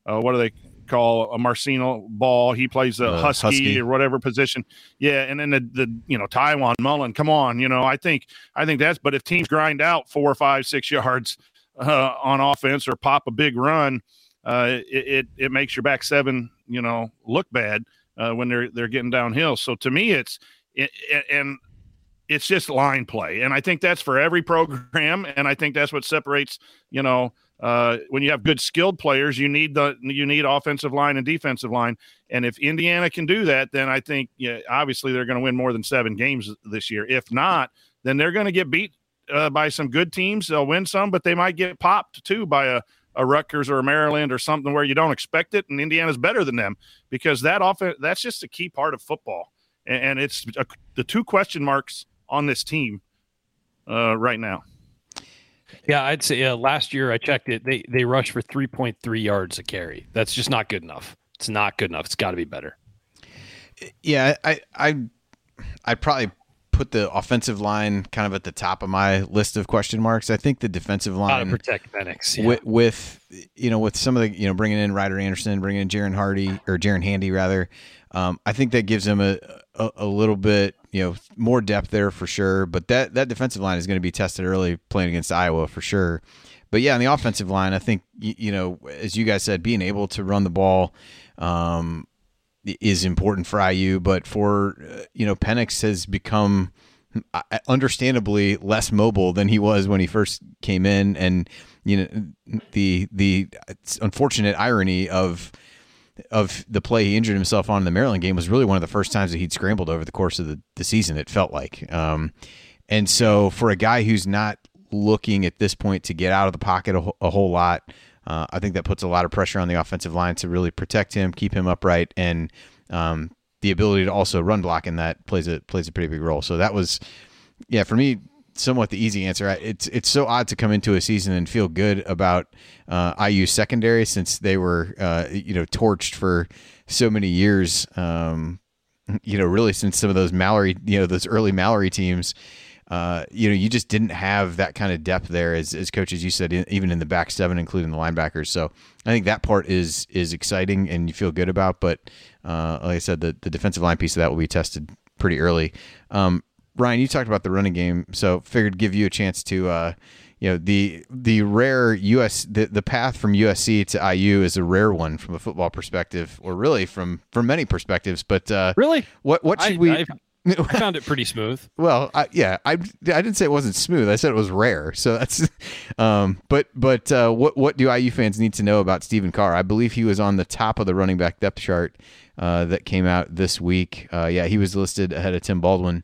uh, what do they call a Marcelino Ball? He plays a husky, husky, or whatever position. Yeah, and then the the you know Tiawan Mullen. Come on, you know I think I think that's. But if teams grind out four, five, six yards uh, on offense or pop a big run, uh, it, it, it makes your back seven you know look bad uh, when they're they're getting downhill. So to me, it's it, and it's just line play, and I think that's for every program, and I think that's what separates you know. Uh, when you have good skilled players, you need the you need offensive line and defensive line, and if Indiana can do that, then I think yeah, obviously they're going to win more than seven games this year. If not, then they're going to get beat uh, by some good teams. They'll win some, but they might get popped too by a, a Rutgers or a Maryland or something where you don't expect it. And Indiana's better than them because that often that's just a key part of football. And, and it's a, the two question marks on this team uh, right now. Yeah, I'd say uh, last year I checked it. They they rushed for 3.3 yards a carry. That's just not good enough. It's not good enough. It's got to be better. Yeah, I I I'd probably put the offensive line kind of at the top of my list of question marks. I think the defensive line to protect Penix yeah. with, with, you know with some of the you know bringing in Ryder Anderson, bringing in Jaren Hardy or Jaren Handy rather. Um, I think that gives them a, a, a little bit you know more depth there for sure. But that that defensive line is going to be tested early playing against Iowa for sure. But yeah, on the offensive line, I think you, you know as you guys said, being able to run the ball. Um, is important for IU, but for uh, you know Penix has become uh, understandably less mobile than he was when he first came in, and you know the the unfortunate irony of of the play he injured himself on in the Maryland game was really one of the first times that he'd scrambled over the course of the, the season. It felt like, um, and so for a guy who's not looking at this point to get out of the pocket a, a whole lot. Uh, I think that puts a lot of pressure on the offensive line to really protect him, keep him upright, and um, the ability to also run block in that plays a plays a pretty big role. So that was, yeah, for me, somewhat the easy answer. It's it's so odd to come into a season and feel good about uh, IU secondary since they were uh, you know torched for so many years. Um, you know, really since some of those Mallory, you know, those early Mallory teams uh, you know, you just didn't have that kind of depth there as, as coaches, you said, even in the back seven, including the linebackers. So I think that part is is exciting and you feel good about. But uh, like I said, the, the defensive line piece of that will be tested pretty early. Um, Ryan, you talked about the running game, so figured give you a chance to, uh, you know, the the rare US the, the path from USC to IU is a rare one from a football perspective, or really from from many perspectives. But uh, really, what what should I, we? I, [laughs] I found it pretty smooth. well, I, yeah, I, I didn't say it wasn't smooth. I said it was rare. So that's, [laughs] um, but but uh, what what do IU fans need to know about Stephen Carr? I believe he was on the top of the running back depth chart uh, that came out this week. Uh, yeah, he was listed ahead of Tim Baldwin.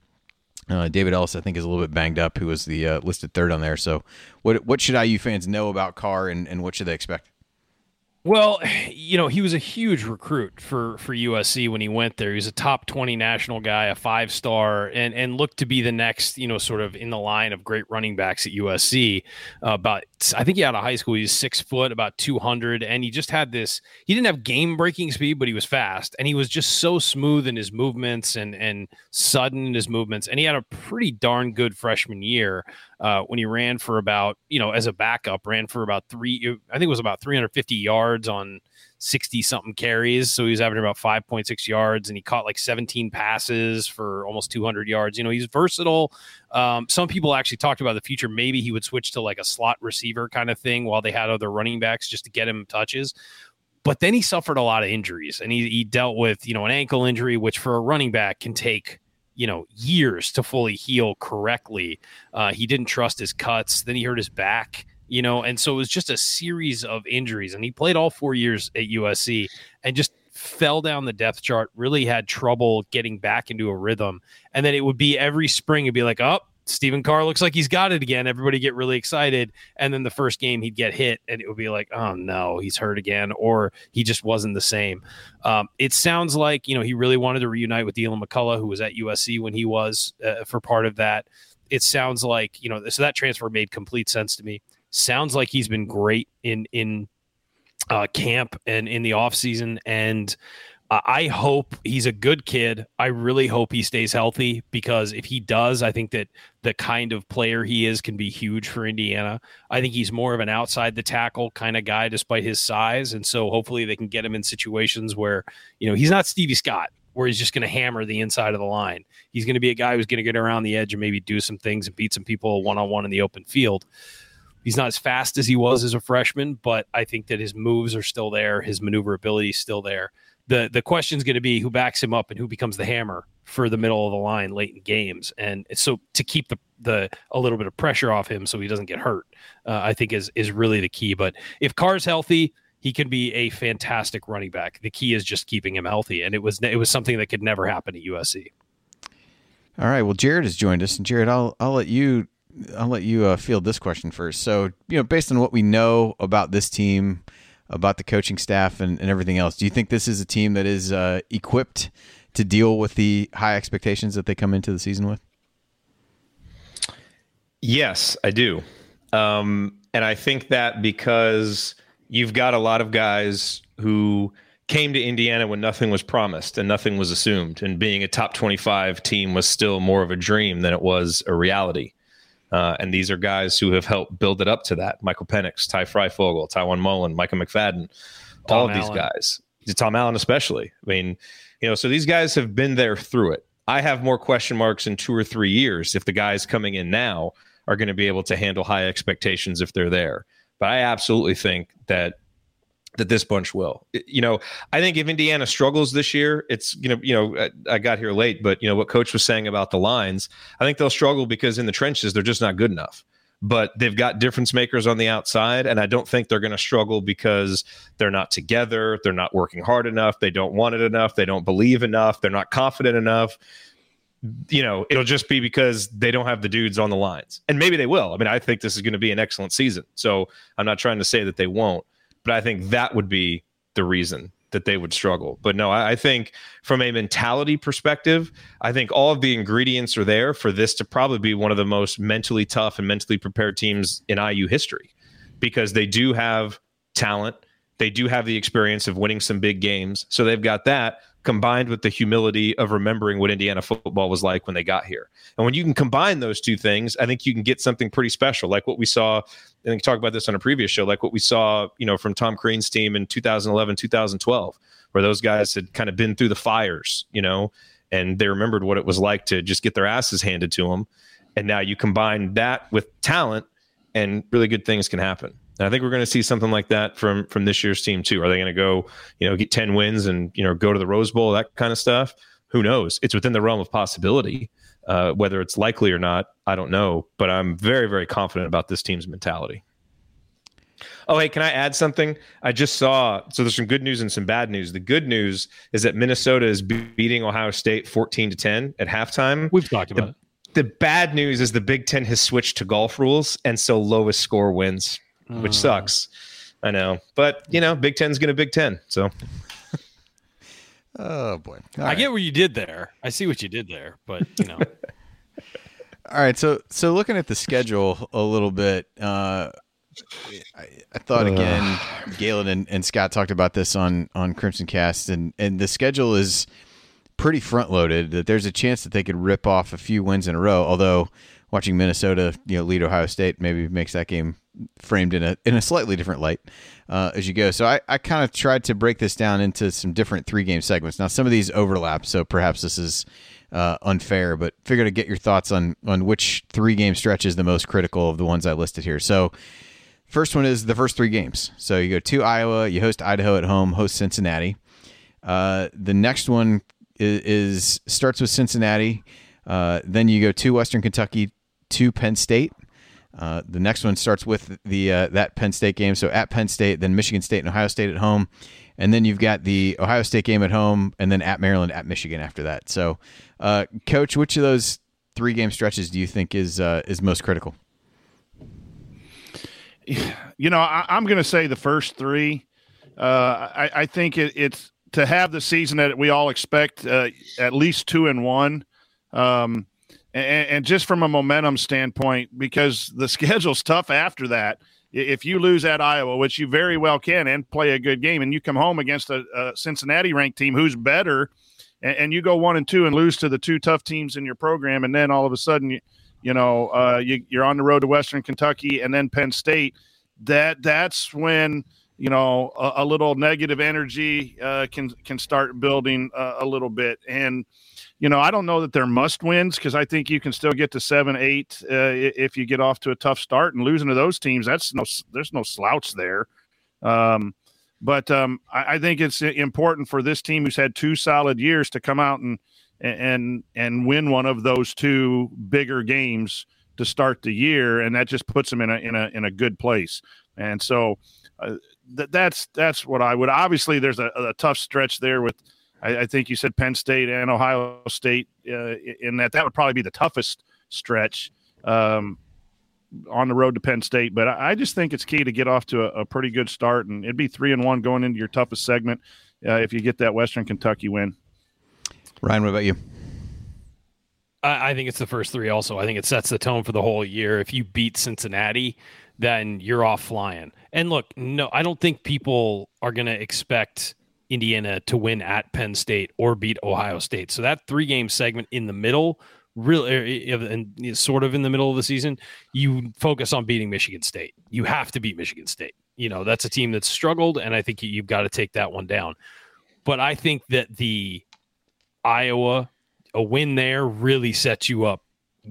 Uh, David Ellis, I think, is a little bit banged up, who was the uh, listed third on there. So, what what should IU fans know about Carr, and, and what should they expect? Well, you know, he was a huge recruit for for USC when he went there. He was a top 20 national guy, a five star, and and looked to be the next, you know, sort of in the line of great running backs at USC. Uh, about I think he out of high school, he's six foot, about 200, and he just had this. He didn't have game breaking speed, but he was fast, and he was just so smooth in his movements and and sudden in his movements, and he had a pretty darn good freshman year uh, when he ran for about, you know, as a backup, ran for about three, I think it was about 350 yards on 60 something carries. So he was averaging about 5.6 yards and he caught like 17 passes for almost 200 yards. You know, he's versatile. Um, some people actually talked about the future. Maybe he would switch to like a slot receiver kind of thing while they had other running backs just to get him touches. But then he suffered a lot of injuries and he, he dealt with, you know, an ankle injury, which for a running back can take you know years to fully heal correctly. Uh, he didn't trust his cuts. Then he hurt his back you know, and so it was just a series of injuries. And he played all four years at USC and just fell down the depth chart, really had trouble getting back into a rhythm. And then it would be every spring, it'd be like, oh, Stephen Carr looks like he's got it again. Everybody get really excited. And then the first game he'd get hit and it would be like, oh no, he's hurt again, or he just wasn't the same. Um, it sounds like, you know, he really wanted to reunite with Deland McCullough, who was at USC when he was uh, for part of that. It sounds like, you know, so that transfer made complete sense to me. Sounds like he's been great in, in, uh, camp and in the off season and I hope he's a good kid. I really hope he stays healthy because if he does, I think that the kind of player he is can be huge for Indiana. I think he's more of an outside the tackle kind of guy despite his size. And so hopefully they can get him in situations where, you know, he's not Stevie Scott, where he's just going to hammer the inside of the line. He's going to be a guy who's going to get around the edge and maybe do some things and beat some people one on one in the open field. He's not as fast as he was as a freshman, but I think that his moves are still there. His maneuverability is still there the the question is going to be who backs him up and who becomes the hammer for the middle of the line late in games, and so to keep the the a little bit of pressure off him so he doesn't get hurt, uh, I think is is really the key. But if Carr's healthy, he can be a fantastic running back. The key is just keeping him healthy, and it was it was something that could never happen at USC. All right, well, Jerod has joined us, and Jerod, I'll I'll let you I'll let you uh, field this question first. So, you know, based on what we know about this team, about the coaching staff and, and everything else. Do you think this is a team that is uh, equipped to deal with the high expectations that they come into the season with? Yes, I do. Um, and I think that because you've got a lot of guys who came to Indiana when nothing was promised and nothing was assumed, and being a top 25 team was still more of a dream than it was a reality. Uh, and these are guys who have helped build it up to that. Michael Penix, Ty Fryfogle, Tiawan Mullen, Micah McFadden, Tom all of Allen. these guys. Tom Allen, especially. I mean, you know, so these guys have been there through it. I have more question marks in two or three years if the guys coming in now are going to be able to handle high expectations if they're there. But I absolutely think that that this bunch will. You know, I think if Indiana struggles this year, it's you know, you know, I got here late, but you know what coach was saying about the lines, I think they'll struggle because in the trenches they're just not good enough. But they've got difference makers on the outside, and I don't think they're going to struggle because they're not together, they're not working hard enough, they don't want it enough, they don't believe enough, they're not confident enough. You know, it'll just be because they don't have the dudes on the lines. And maybe they will. I mean, I think this is going to be an excellent season. So I'm not trying to say that they won't but I think that would be the reason that they would struggle. But no, I, I, think from a mentality perspective, I think all of the ingredients are there for this to probably be one of the most mentally tough and mentally prepared teams in IU history because they do have talent. They do have the experience of winning some big games. So they've got that combined with the humility of remembering what Indiana football was like when they got here. And when you can combine those two things, I think you can get something pretty special, like what we saw. I think talked about this on a previous show, like what we saw, you know, from Tom Crean's team in 2011, 2012, where those guys had kind of been through the fires, you know, and they remembered what it was like to just get their asses handed to them. And now you combine that with talent, and really good things can happen. And I think we're going to see something like that from from this year's team too. Are they going to go, you know, get 10 wins and, you know, go to the Rose Bowl, that kind of stuff? Who knows? It's within the realm of possibility. Uh, whether it's likely or not, I don't know, but I'm very, very confident about this team's mentality. Oh, hey, can I add something? I just saw so there's some good news and some bad news. The good news is that Minnesota is beating Ohio State 14 to 10 at halftime. We've talked about the, it. The bad news is the Big Ten has switched to golf rules, and so lowest score wins which uh. sucks. I know, but you know, Big Ten's gonna Big Ten. So. [laughs] oh boy! All I right. get what you did there. I see what you did there, but you know. [laughs] All right, so so looking at the schedule a little bit, uh, I, I, thought again, Galen and, and Scott talked about this on on Crimson Cast, and and the schedule is pretty front loaded. That there's a chance that they could rip off a few wins in a row. Although watching Minnesota, you know, lead Ohio State maybe makes that game framed in a in a slightly different light uh, as you go. So I, I kind of tried to break this down into some different three game segments. Now some of these overlap, so perhaps this is uh, unfair, but figure to get your thoughts on on which three game stretch is the most critical of the ones I listed here. So first one is the first three games. So you go to Iowa, you host Idaho at home, host Cincinnati. Uh, the next one is, is starts with Cincinnati. Uh, then you go to Western Kentucky, to Penn State, Uh, the next one starts with the uh, that Penn State game. So at Penn State, then Michigan State and Ohio State at home, and then you've got the Ohio State game at home, and then at Maryland, at Michigan after that. So, uh, Coach, which of those three game stretches do you think is uh, is most critical? You know, I, am going to say the first three. Uh, I, I, think it, it's to have the season that we all expect, uh, at least two and one. Um, and, and, just from a momentum standpoint, because the [laughs] schedule's tough after that. If you lose at Iowa, which you very well can, and play a good game, and you come home against a, a Cincinnati ranked team who's better, and, and, you go one and two and lose to the two tough teams in your program, and then all of a sudden, you, you know, uh, you, you're on the road to Western Kentucky and then Penn State. That that's when you know a, a little negative energy uh, can can start building a little bit and you know, I don't know that they're must wins because I think you can still get to seven, eight uh, if you get off to a tough start and losing to those teams. That's no, there's no slouch there. Um, but um, I, I, think it's important for this team who's had two solid years to come out and and and win one of those two bigger games to start the year, and that just puts them in a in a in a good place. And so uh, th- that's that's what I would. Obviously, there's a, a tough stretch there with I, I, think you said Penn State and Ohio State uh, in that that would probably be the toughest stretch um, on the road to Penn State. But I, I, just think it's key to get off to a, a, pretty good start, and it'd be three and one going into your toughest segment uh, if you get that Western Kentucky win. Ryan, what about you? I, I think it's the first three. Also, I think it sets the tone for the whole year. If you beat Cincinnati, then you're off flying. And look, no, I don't think people are going to expect Indiana to win at Penn State or beat Ohio State. So that three game segment in the middle, really, er, and sort of in the middle of the season, you focus on beating Michigan State. You have to beat Michigan State. You know, that's a team that's struggled, and I think you've got to take that one down. But I think that the Iowa, a win there really sets you up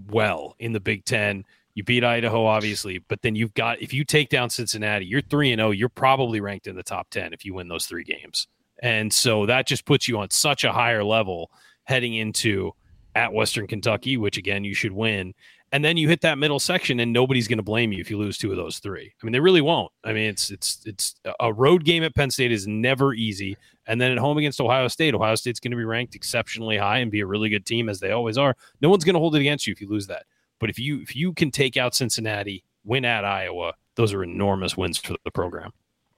well in the Big Ten. You beat Idaho, obviously, but then you've got if you take down Cincinnati, you're three and zero. Oh, you're probably ranked in the top ten if you win those three games. And so that just puts you on such a higher level heading into at Western Kentucky, which again you should win. And then you hit that middle section, and nobody's going to blame you if you lose two of those three. I mean, they really won't. I mean, it's it's it's a road game at Penn State is never easy, and then at home against Ohio State, Ohio State's going to be ranked exceptionally high and be a really good team as they always are. No one's going to hold it against you if you lose that. But if you if you can take out Cincinnati, win at Iowa, those are enormous wins for the program.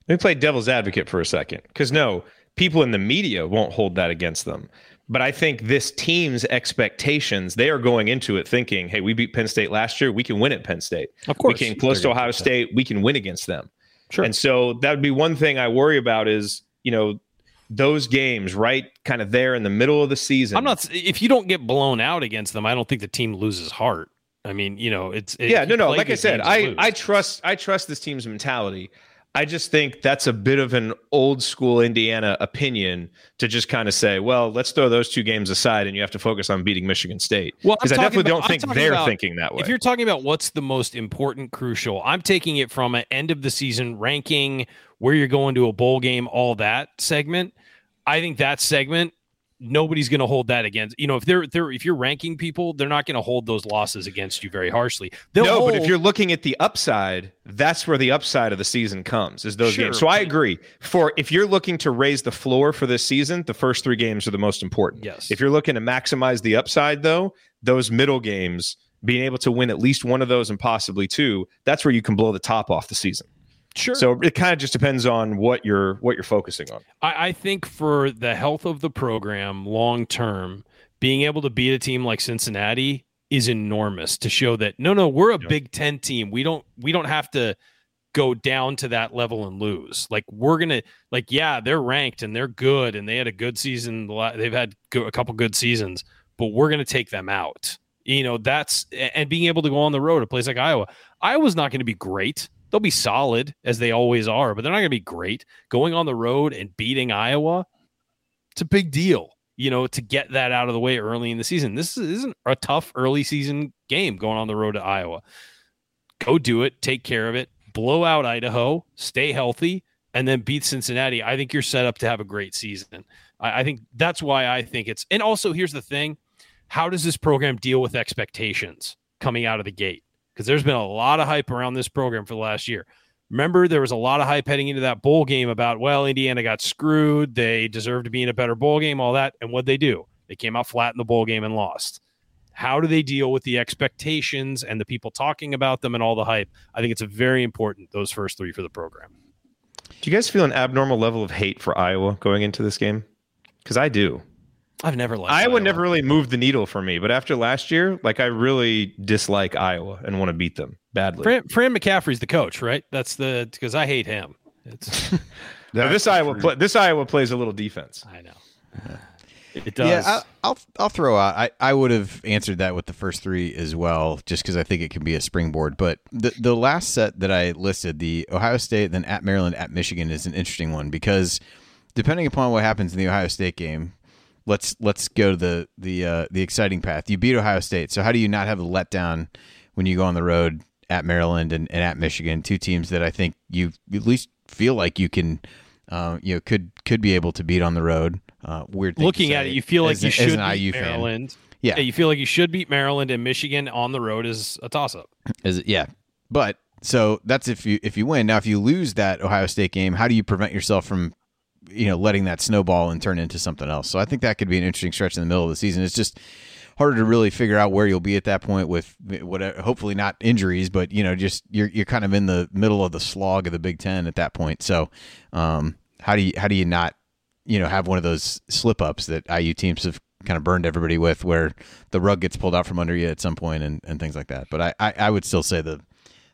Let me play devil's advocate for a second, because no, people in the media won't hold that against them. But I think this team's expectations, they are going into it thinking, hey, we beat Penn State last year. We can win at Penn State. Of course. We came close to Ohio State. We can win against them. Sure. And so that would be one thing I worry about is, you know, those games right kind of there in the middle of the season. I'm not, if you don't get blown out against them, I don't think the team loses heart. I mean, you know, it's, it, yeah, no, no. Like I said, I, I trust, I trust this team's mentality. I just think that's a bit of an old school Indiana opinion to just kind of say, well, let's throw those two games aside and you have to focus on beating Michigan State. Well, because I definitely about, don't think they're about, thinking that way. If you're talking about what's the most important, crucial, I'm taking it from an end of the season ranking, where you're going to a bowl game, all that segment. I think that segment nobody's going to hold that against you know if they're they're if you're ranking people they're not going to hold those losses against you very harshly. They'll no hold, but if you're looking at the upside that's where the upside of the season comes is those sure, games. So i agree. For if you're looking to raise the floor for this season the first three games are the most important. Yes. If you're looking to maximize the upside though those middle games being able to win at least one of those and possibly two that's where you can blow the top off the season Sure. So it kind of just depends on what you're what you're focusing on. I, I think for the health of the program long term, being able to beat a team like Cincinnati is enormous to show that no, no, we're a yeah. Big Ten team. We don't we don't have to go down to that level and lose. Like we're gonna like yeah, they're ranked and they're good and they had a good season. They've had a couple good seasons, but we're gonna take them out. You know that's and being able to go on the road, a place like Iowa. Iowa's not going to be great They'll be solid as they always are, but they're not going to be great. Going on the road and beating Iowa, it's a big deal, you know, to get that out of the way early in the season. This isn't a tough early season game going on the road to Iowa. Go do it, take care of it, blow out Idaho, stay healthy, and then beat Cincinnati. I think you're set up to have a great season. I, I think that's why I think it's. And also, here's the thing: how does this program deal with expectations coming out of the gate? Because there's been a lot of hype around this program for the last year. Remember, there was a lot of hype heading into that bowl game about, well, Indiana got screwed. They deserve to be in a better bowl game, all that. And what they do? They came out flat in the bowl game and lost. How do they deal with the expectations and the people talking about them and all the hype? I think it's very important, those first three for the program. Do you guys feel an abnormal level of hate for Iowa going into this game? Because I do. I've never liked Iowa, Iowa. never really moved the needle for me, but after last year, like I really dislike Iowa and want to beat them badly. Fran, Fran McCaffery's the coach, right? That's the because I hate him. It's [laughs] [laughs] But this Iowa play, this Iowa plays a little defense. I know. It does. Yeah, I, I'll I'll throw out. I, I would have answered that with the first three as well, just because I think it can be a springboard. But the the last set that I listed, the Ohio State, then at Maryland, at Michigan, is an interesting one because depending upon what happens in the Ohio State game, let's let's go to the the uh, the exciting path. You beat Ohio State, so how do you not have a letdown when you go on the road at Maryland and, and at Michigan, two teams that I think you at least feel like you can, uh, you know, could could be able to beat on the road. Uh, weird. Looking at it, you feel like as you should beat IU fan. Maryland. Yeah. you feel like you should beat Maryland and Michigan on the road is a toss up. Is it? Yeah, but so that's if you if you win. Now, if you lose that Ohio State game, how do you prevent yourself from, you know, letting that snowball and turn into something else? So I think that could be an interesting stretch in the middle of the season. It's just harder to really figure out where you'll be at that point with whatever. Hopefully not injuries, but you know, just you're you're kind of in the middle of the slog of the Big Ten at that point. So, um, how do you how do you not you know have one of those slip ups that IU teams have kind of burned everybody with, where the rug gets pulled out from under you at some point and, and things like that. But I, I, I would still say the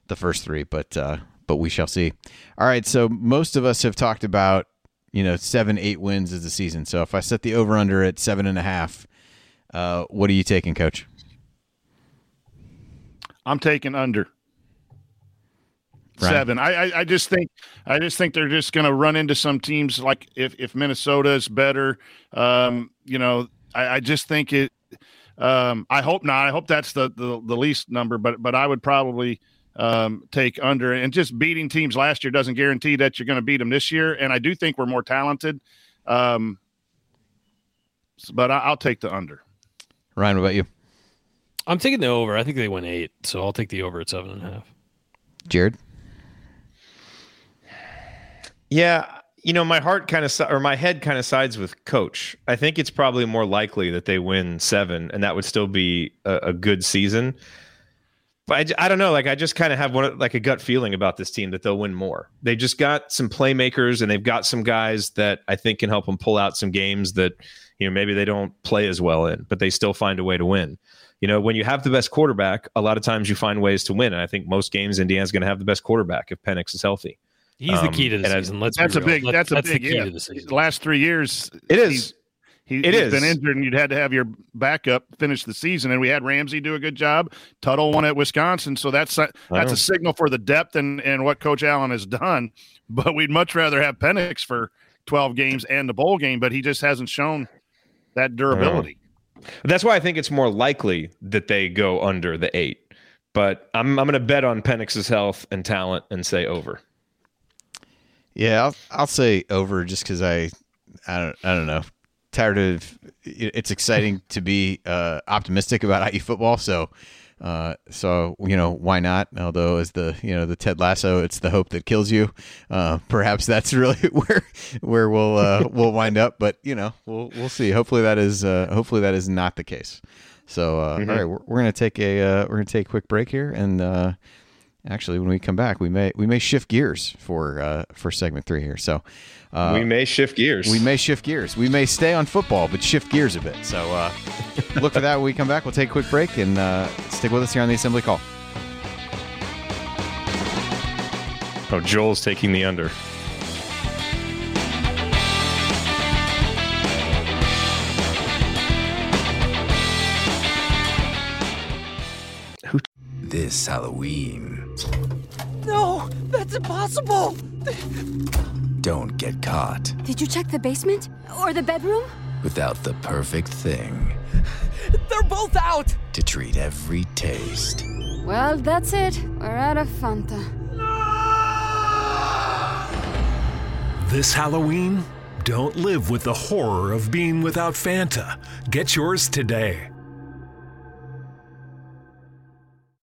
the first three, but uh, but we shall see. All right, so most of us have talked about you know seven eight wins as a season. So if I set the over under at seven and a half, uh, what are you taking, Coach? I'm taking under seven. I, I I just think I just think they're just going to run into some teams like if if Minnesota is better, um, you know, I, I just think it. Um, I hope not. I hope that's the, the the least number, but but I would probably um, take under. And just beating teams last year doesn't guarantee that you're going to beat them this year. And I do think we're more talented. Um, but I, I'll take the under. Ryan, what about you? I'm taking the over. I think they win eight, so I'll take the over at seven and a half. Jerod? Yeah, you know, my heart kind of or my head kind of sides with coach. I think it's probably more likely that they win seven, and that would still be a, a good season. But I j- I, don't know. Like I just kind of have one like a gut feeling about this team that they'll win more. They just got some playmakers, and they've got some guys that I think can help them pull out some games that you know maybe they don't play as well in, but they still find a way to win. You know, when you have the best quarterback, a lot of times you find ways to win, and I think most games Indiana's going to have the best quarterback if Penix is healthy. He's the Um, key to the season. Let's That's be a big. Let- That's a big. the key yeah. to the season. Last three years, It he's- is. He, It has is. been injured, and you'd had to have your backup finish the season. And we had Ramsey do a good job. Tuttle won at Wisconsin, so that's that's know. a oh. signal for the depth and and what Coach Allen has done. But we'd much rather have Penix for twelve games and the bowl game, but he just hasn't shown that durability. Oh. That's why I think it's more likely that they go under the eight. But I'm I'm going to bet on Penix's health and talent and say over. Yeah, I'll, I'll say over just because I, I don't, I don't know. Tired of. It's exciting [laughs] to be uh, optimistic about IU football, so, uh, so you know why not? Although as the you know the Ted Lasso, it's the hope that kills you. Uh, perhaps that's [laughs] really where where we'll uh, we'll wind up, but you know we'll we'll see. Hopefully that is uh, hopefully that is not the case. So uh, all right, we're, we're gonna take a uh, we're gonna take a quick break here, and uh, actually when we come back, we may we may shift gears for uh, for segment three here. So uh, we may shift gears. we may shift gears. We may stay on football, but shift gears a bit. So uh, [laughs] look for that when we come back. We'll take a quick break and uh, stick with us here on the Assembly Call. Oh, Joel's taking the under. This Halloween, No, that's impossible. don't get caught Did you check the basement? Or the bedroom? without the perfect thing They're both out. to treat every taste. Well, that's it. We're out of Fanta. This Halloween, don't live with the horror of being without Fanta. Get yours today.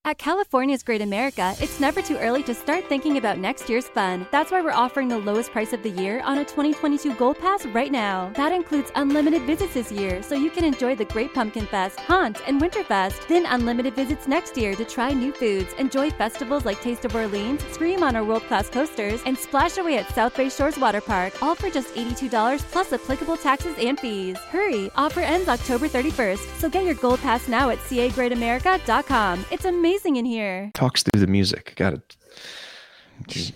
At California's Great America, it's never too early to start thinking about next year's fun. That's why we're offering the lowest price of the year on a 2022 Gold Pass right now. That includes unlimited visits this year, so you can enjoy the Great Pumpkin Fest, Haunt, and Winterfest. Then unlimited visits next year to try new foods, enjoy festivals like Taste of Orleans, scream on our world-class coasters, and splash away at South Bay Shores Water Park, all for just $82 plus applicable taxes and fees. Hurry! Offer ends October 31st, so get your Gold Pass now at cagreatamerica.com. It's amazing in here. Talks through the music. Got it.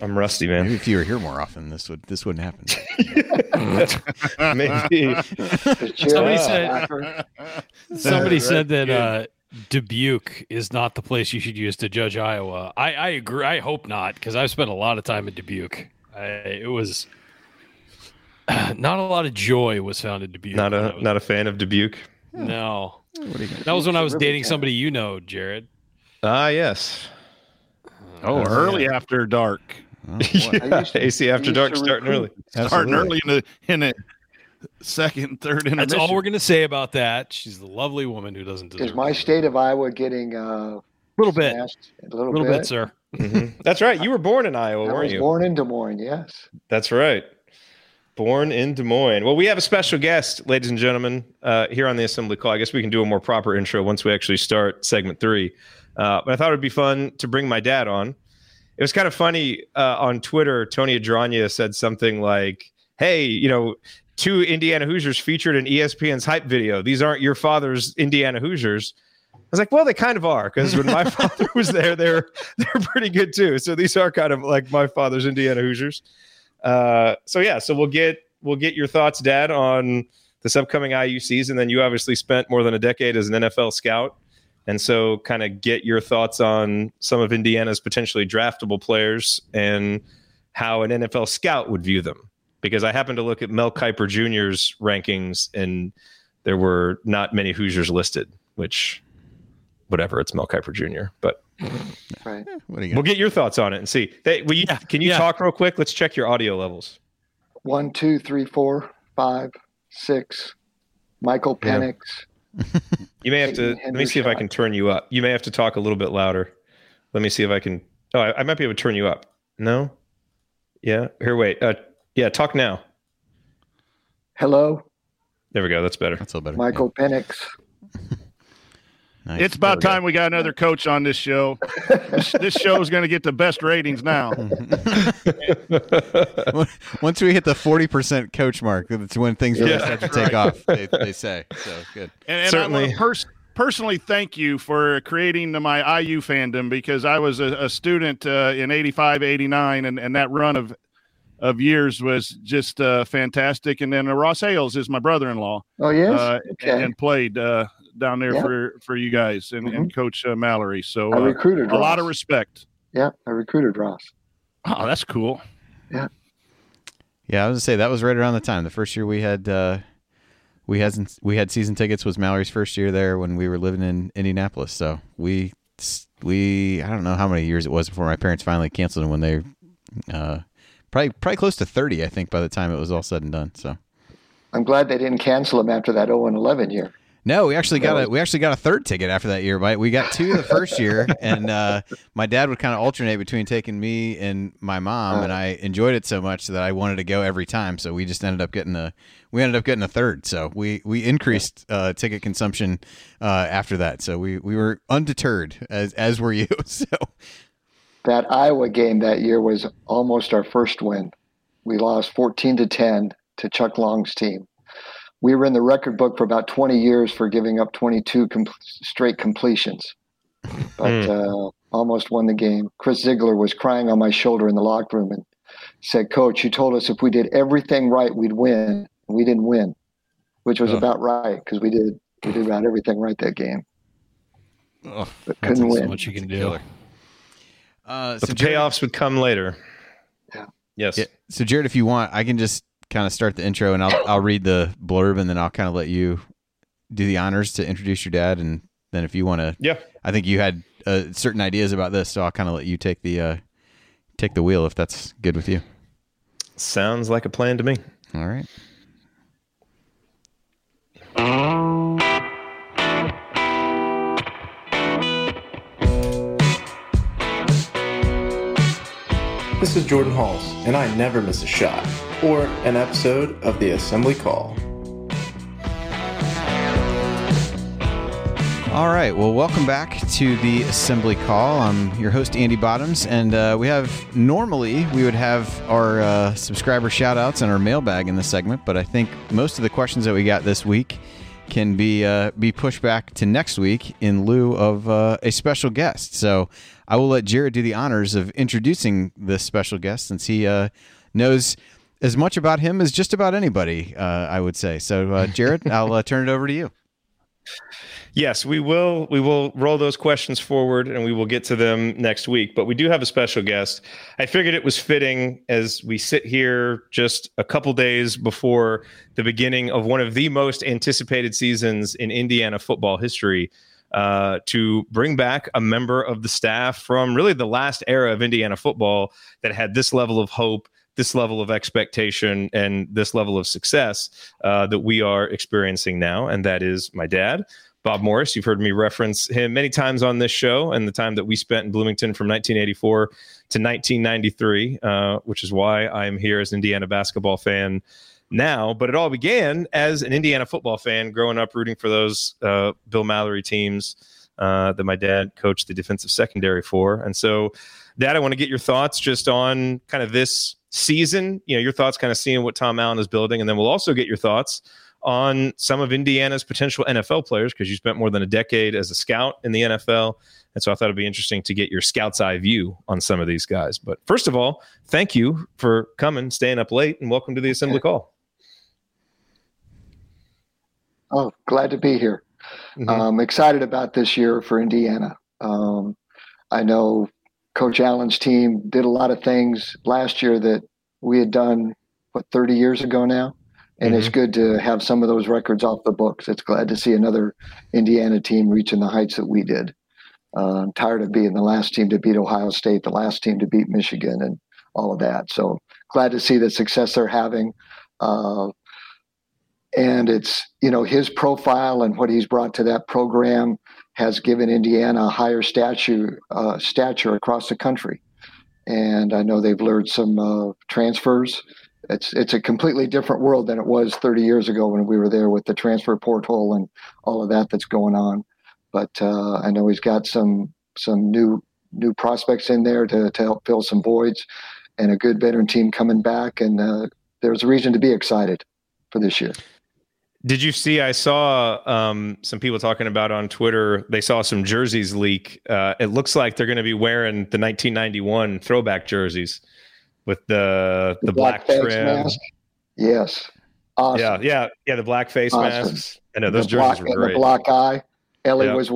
I'm rusty, man. Maybe if you were here more often, this would this wouldn't happen. [laughs] Maybe. Somebody said. Somebody said that uh, Dubuque is not the place you should use to judge Iowa. I, I agree. I hope not, because I've spent a lot of time in Dubuque. I, it was [clears throat] not a lot of joy was found in Dubuque. Not a not a fan of Dubuque. No, that was when I was dating somebody you know, Jerod. Ah, yes. Oh, early after dark. yeah, AC [laughs] after dark starting early. Starting early in the in the second, third intermission. That's all we're gonna say about that. She's the lovely woman who doesn't deserve. Is my state of Iowa getting uh, a little bit, a little, little bit, sir. Mhm. That's right. You were born in Iowa, I weren't was you? born in Des Moines. Yes. That's right. Born in Des Moines. Well, we have a special guest, ladies and gentlemen, uh, here on the assembly call. I guess we can do a more proper intro once we actually start segment three. Uh, but I thought it would be fun to bring my dad on. It was kind of funny uh, on Twitter. Tony Adranya said something like, "Hey, you know, two Indiana Hoosiers featured in ESPN's hype video. These aren't your father's Indiana Hoosiers." I was like, "Well, they kind of are because when my [laughs] father was there, they're they're pretty good too. So these are kind of like my father's Indiana Hoosiers." Uh, so yeah, so we'll get we'll get your thoughts, Dad, on this upcoming IU season. Then you obviously spent more than a decade as an NFL scout, and so kind of get your thoughts on some of Indiana's potentially draftable players and how an NFL scout would view them. Because I happened to look at Mel Kiper Jr.'s rankings, and there were not many Hoosiers listed. Which, whatever, it's Mel Kiper Jr. But Right. Eh, what do you we'll get your thoughts on it and see. Hey, will you, can you yeah. talk real quick? Let's check your audio levels. One, two, three, four, five, six. Michael Yeah. Penix. You may have to let me see if I can turn you up. You may have to talk a little bit louder. Let me see if I can. Oh, I, I might be able to turn you up. No. Yeah. Here, wait. Uh, yeah. Talk now. Hello, There we go. That's better. That's a little better. Michael Penix. Nice. It's about time we got another coach on this show. this, this show is going to get the best ratings now. [laughs] [laughs] Once we hit the forty percent coach mark, that's when things really Yeah, start to take right. off. They, they say so. Good. And, and Certainly. want pers- personally thank you for creating the, my IU fandom because I was a, a student uh, in 85, 89, and, and that run of of years was just uh, fantastic. And then uh, Ross Hales is my brother in law. Oh yes. Uh, okay. and, and played uh, down there Yeah. for, for you guys and, and Coach uh, Mallory. So I uh, recruited a lot of respect. yeah, I recruited Ross. Oh, that's cool. Yeah. Yeah, I was gonna say that was right around the time. The first year we had uh, we had we had season tickets was Mallory's first year there when we were living in Indianapolis. So we we I don't know how many years it was before my parents finally canceled them when they uh, probably probably close to thirty I think by the time it was all said and done. So I'm glad they didn't cancel them after that 0 and 11 year. No, we actually got a we actually got a third ticket after that year. Right? We got two the first year, [laughs] and uh, my dad would kind of alternate between taking me and my mom, and I enjoyed it so much that I wanted to go every time. So we just ended up getting a we ended up getting a third. So we we increased uh, ticket consumption uh, after that. So we we were undeterred as as were you. [laughs] So That Iowa game that year was almost our first win. We lost 14 to 10 to Chuck Long's team. We were in the record book for about 20 years for giving up 22 com- straight completions, but uh, almost won the game. Chris Ziegler was crying on my shoulder in the locker room and said, "Coach, you told us if we did everything right, we'd win. We didn't win, which was Ugh. about right because we did we did about everything right that game, Ugh, but couldn't so win." much you can do. Uh, But so the Jerod- payoffs would come later. Yeah. Yes. Yeah. So Jerod, if you want, I can just kind of start the intro, and I'll I'll read the blurb, and then I'll kind of let you do the honors to introduce your dad, and then if you want to, yeah, I think you had uh, certain ideas about this, so I'll kind of let you take the uh, take the wheel if that's good with you. Sounds like a plan to me. All right. This is Jordan Hulls, and I never miss a shot or an episode of the Assembly Call. All right. Well, welcome back to the Assembly Call. I'm your host, Andy Bottoms, and uh, we have normally we would have our uh, subscriber shout outs and our mailbag in this segment, but I think most of the questions that we got this week can be uh, be pushed back to next week in lieu of uh, a special guest. So I will let Jerod do the honors of introducing this special guest since he uh, knows as much about him as just about anybody, uh, I would say. So, Jerod, [laughs] I'll turn it over to you. Yes, we will. We will roll those questions forward, and we will get to them next week. But we do have a special guest. I figured it was fitting as we sit here just a couple days before the beginning of one of the most anticipated seasons in Indiana football history. Uh, to bring back a member of the staff from really the last era of Indiana football that had this level of hope, this level of expectation, and this level of success uh, that we are experiencing now. And that is my dad, Bob Morris. You've heard me reference him many times on this show and the time that we spent in Bloomington from 1984 to 1993, uh, which is why I'm here as an Indiana basketball fan now. But it all began as an Indiana football fan growing up rooting for those uh, Bill Mallory teams uh, that my dad coached the defensive secondary for. And so, Dad, I want to get your thoughts just on kind of this season, you know, your thoughts kind of seeing what Tom Allen is building. And then we'll also get your thoughts on some of Indiana's potential NFL players because you spent more than a decade as a scout in the NFL. And so I thought it'd be interesting to get your scout's eye view on some of these guys. But first of all, thank you for coming, staying up late, and welcome to the assembly call. Oh, glad to be here. Mm-hmm. Um, excited about this year for Indiana. Um, I know Coach Allen's team did a lot of things last year that we had done, what, 30 years ago now? and mm-hmm. it's good to have some of those records off the books. It's glad to see another Indiana team reaching the heights that we did. Uh, I'm tired of being the last team to beat Ohio State, the last team to beat Michigan, and all of that. So glad to see the success they're having. Uh, and it's you know his profile and what he's brought to that program has given Indiana a higher stature uh, stature across the country. And I know they've lured some uh, transfers it's it's a completely different world than it was 30 years ago when we were there with the transfer portal and all of that that's going on. But uh, I know he's got some some new new prospects in there to, to help fill some voids, and a good veteran team coming back. And uh, there's a reason to be excited for this year. Did you see? I saw um, some people talking about on Twitter. They saw some jerseys leak. Uh, it looks like they're going to be wearing the 1991 throwback jerseys with the the, the black, black trim. Mask. Yes. Awesome. Yeah, yeah, yeah. The black face awesome. masks. I know those the jerseys black, were great. The black eye. Ellie was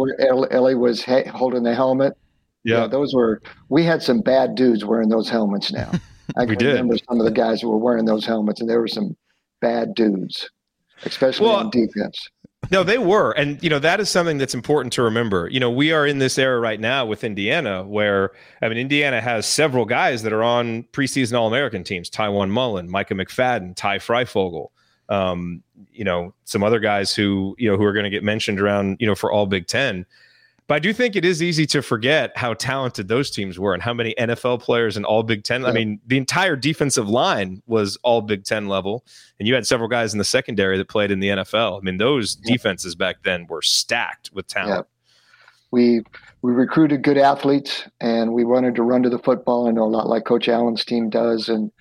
Ellie was holding the helmet. Yeah. yeah. those were. We had some bad dudes wearing those helmets. Now [laughs] I can remember did. some of the guys who were wearing those helmets, and there were some bad dudes, especially well, on defense no, they were. And, you know, that is something that's important to remember. You know, we are in this era right now with Indiana where, I mean, Indiana has several guys that are on preseason All American teams Tiawan Mullen, Micah McFadden, Ty Fryfogle, um, you know, some other guys who, you know, who are going to get mentioned around, you know, for all Big Ten. But I do think it is easy to forget how talented those teams were and how many NFL players and all Big Ten. Yeah. I mean, the entire defensive line was all Big Ten level, and you had several guys in the secondary that played in the NFL. I mean, those yeah. defenses back then were stacked with talent. Yeah. We we recruited good athletes, and we wanted to run to the football. I know a lot like Coach Allen's team does, and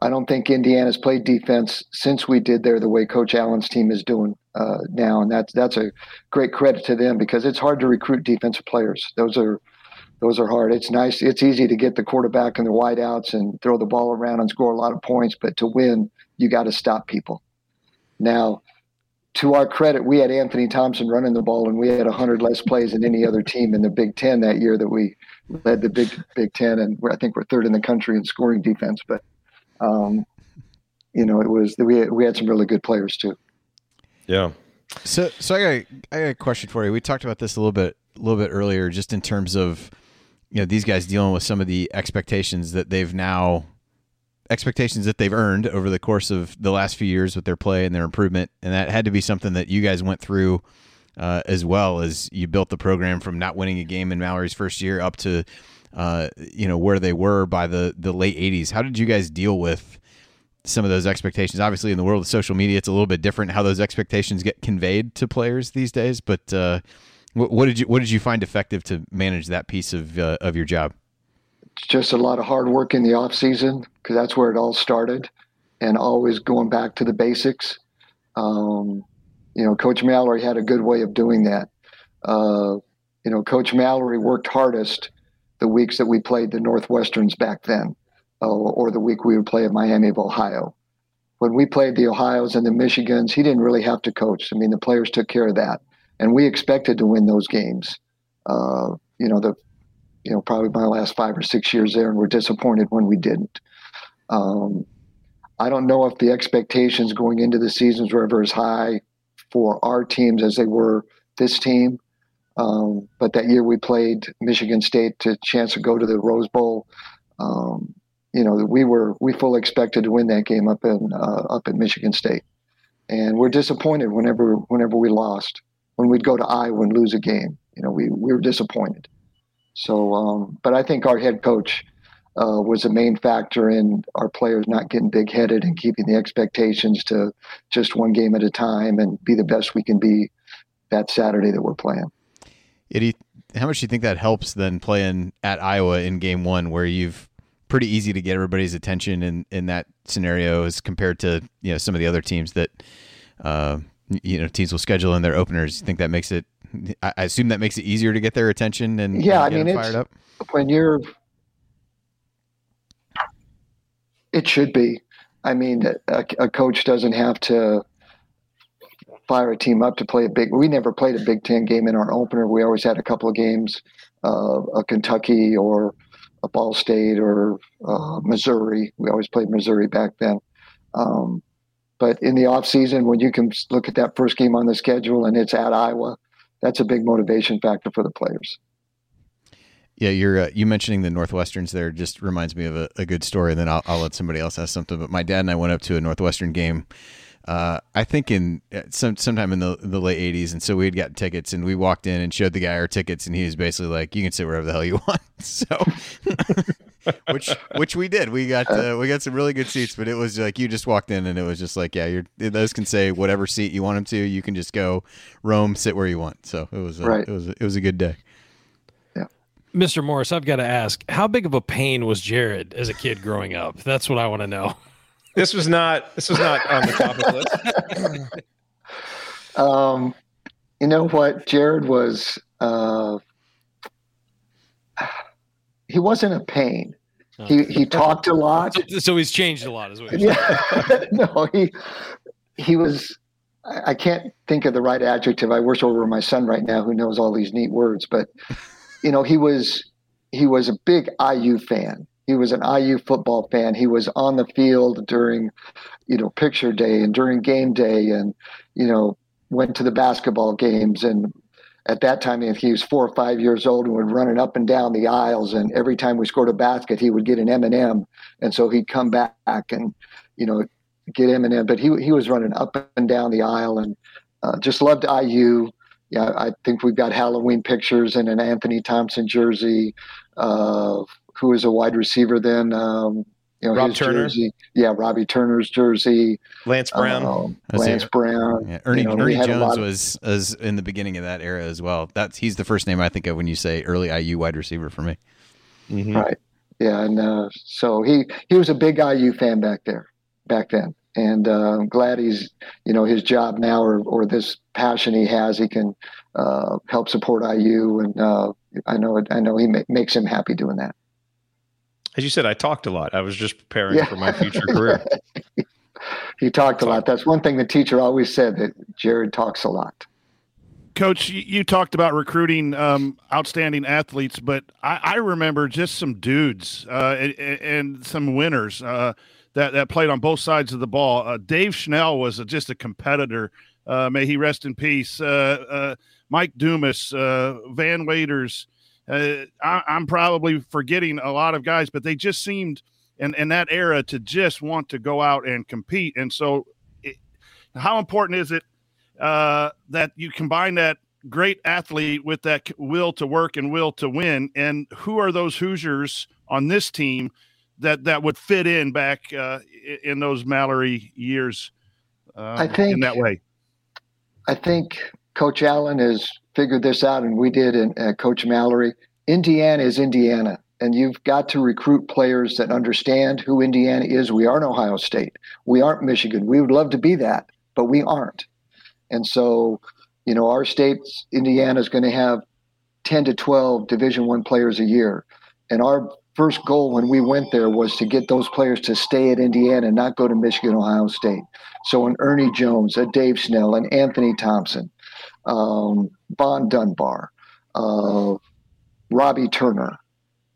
I don't think Indiana's played defense since we did there the way Coach Allen's team is doing uh, now, and that's that's a great credit to them because it's hard to recruit defensive players. Those are those are hard. It's nice. It's easy to get the quarterback and the wideouts and throw the ball around and score a lot of points, but to win, you got to stop people. Now, to our credit, we had Anthony Thompson running the ball, and we had 100 less plays than any other team in the Big Ten that year that we led the Big Big Ten, and I think we're third in the country in scoring defense. But um, you know, it was we we had some really good players too. Yeah. So, so I got, a, I got a question for you. We talked about this a little bit, a little bit earlier, just in terms of, you know, these guys dealing with some of the expectations that they've now, expectations that they've earned over the course of the last few years with their play and their improvement, and that had to be something that you guys went through uh, as well as you built the program from not winning a game in Mallory's first year up to uh, you know, where they were by the the late '80s. How did you guys deal with some of those expectations? Obviously, in the world of social media, it's a little bit different how those expectations get conveyed to players these days. But uh, what, what did you what did you find effective to manage that piece of uh, of your job? just a lot of hard work in the off season because that's where it all started, and always going back to the basics. Um, you know, Coach Mallory had a good way of doing that. Uh, you know, Coach Mallory worked hardest the weeks that we played the Northwesterns back then, uh, or the week we would play at Miami of Ohio. When we played the Ohio's and the Michigans, he didn't really have to coach. I mean, the players took care of that, and we expected to win those games. Uh, you know, the you know, probably my last five or six years there, and we're disappointed when we didn't. Um, I don't know if the expectations going into the seasons were ever as high for our teams as they were this team. Um, but that year we played Michigan State to chance to go to the Rose Bowl. Um, you know, we were we fully expected to win that game up in uh, up at Michigan State, and we're disappointed whenever whenever we lost. When we'd go to Iowa and lose a game, you know, we we were disappointed. So, um, but I think our head coach uh, was a main factor in our players not getting big headed and keeping the expectations to just one game at a time and be the best we can be that Saturday that we're playing. You, how much do you think that helps then playing at Iowa in game one where you've pretty easy to get everybody's attention in, in that scenario as compared to, you know, some of the other teams that, uh, you know, teams will schedule in their openers. You think that makes it I assume that makes it easier to get their attention and yeah, and I mean, fired up. When you're, it should be. I mean, a, a, coach doesn't have to fire a team up to play a big. We never played a Big Ten game in our opener. We always had a couple of games, uh, a Kentucky or a Ball State or uh, Missouri. We always played Missouri back then. Um, but in the off season, when you can look at that first game on the schedule and it's at Iowa, that's a big motivation factor for the players. Yeah, you're uh, you mentioning the Northwesterns there just reminds me of a, a good story. And then I'll, I'll let somebody else ask something. But my dad and I went up to a Northwestern game. Uh, I think in uh, some sometime in the the late '80s, and so we had gotten tickets, and we walked in and showed the guy our tickets, and he was basically like, "You can sit wherever the hell you [laughs] want." So, [laughs] which which we did. We got uh, we got some really good seats, but it was like you just walked in, and it was just like, yeah, you're those can say whatever seat you want them to. You can just go roam, sit where you want. So it was a, right. it was a, it was a good day. Yeah. Mr. Morris, I've got to ask, how big of a pain was Jerod as a kid growing up? That's what I want to know. [laughs] This was not this was not on the top of the list. [laughs] um, you know what? Jerod was uh, he wasn't a pain. He he talked a lot. So, so he's changed a lot as well. Yeah. [laughs] no, he he was I can't think of the right adjective. I wish over my son right now who knows all these neat words, but you know, he was he was a big IU fan. He was an IU football fan. He was on the field during, you know, picture day and during game day, and you know, went to the basketball games. And at that time, he was four or five years old and would running up and down the aisles. And every time we scored a basket, he would get an M and m and so he'd come back and, you know, get M and m But he he was running up and down the aisle and uh, just loved IU yeah, I think we've got Halloween pictures in an Anthony Thompson jersey, uh, who was a wide receiver then. Um, you know, Rob his Turner. jersey. Yeah, Robbie Turner's jersey. Lance Brown. Um, Lance it. Brown. Yeah, Ernie, You know, Ernie Jones of- was was in the beginning of that era as well. That's he's the first name I think of when you say early IU wide receiver for me. Right. Yeah, and uh, so he he was a big IU fan back there, back then, and uh, I'm glad he's you know his job now or or this passion he has, he can uh, help support IU, and uh, I know I know he ma- makes him happy doing that. As you said, I talked a lot. I was just preparing Yeah. for my future career. [laughs] He talked a lot. That's one thing the teacher always said that Jerod talks a lot. Coach, you, you talked about recruiting um, outstanding athletes, but I, I remember just some dudes uh, and, and some winners uh, that that played on both sides of the ball. Uh, Dave Schnell was a, just a competitor. Uh, may he rest in peace. Uh, uh, Mike Dumas, uh, Van Waiters. Uh, I, I'm probably forgetting a lot of guys, but they just seemed in, in that era to just want to go out and compete. And so, it, how important is it uh, that you combine that great athlete with that will to work and will to win. And who are those Hoosiers on this team that that would fit in back uh, in those Mallory years? Uh, I think in that way. I think Coach Allen has figured this out, and we did in uh, Coach Mallory. Indiana is Indiana, and you've got to recruit players that understand who Indiana is. We aren't Ohio State. We aren't Michigan. We would love to be that, but we aren't. And so, you know, our state, Indiana, is going to have 10 to 12 Division One players a year, and our first goal when we went there was to get those players to stay at Indiana and not go to Michigan, Ohio State. So an Ernie Jones, a Dave Schnell, an Anthony Thompson, um, Vaughn Dunbar, uh, Robbie Turner,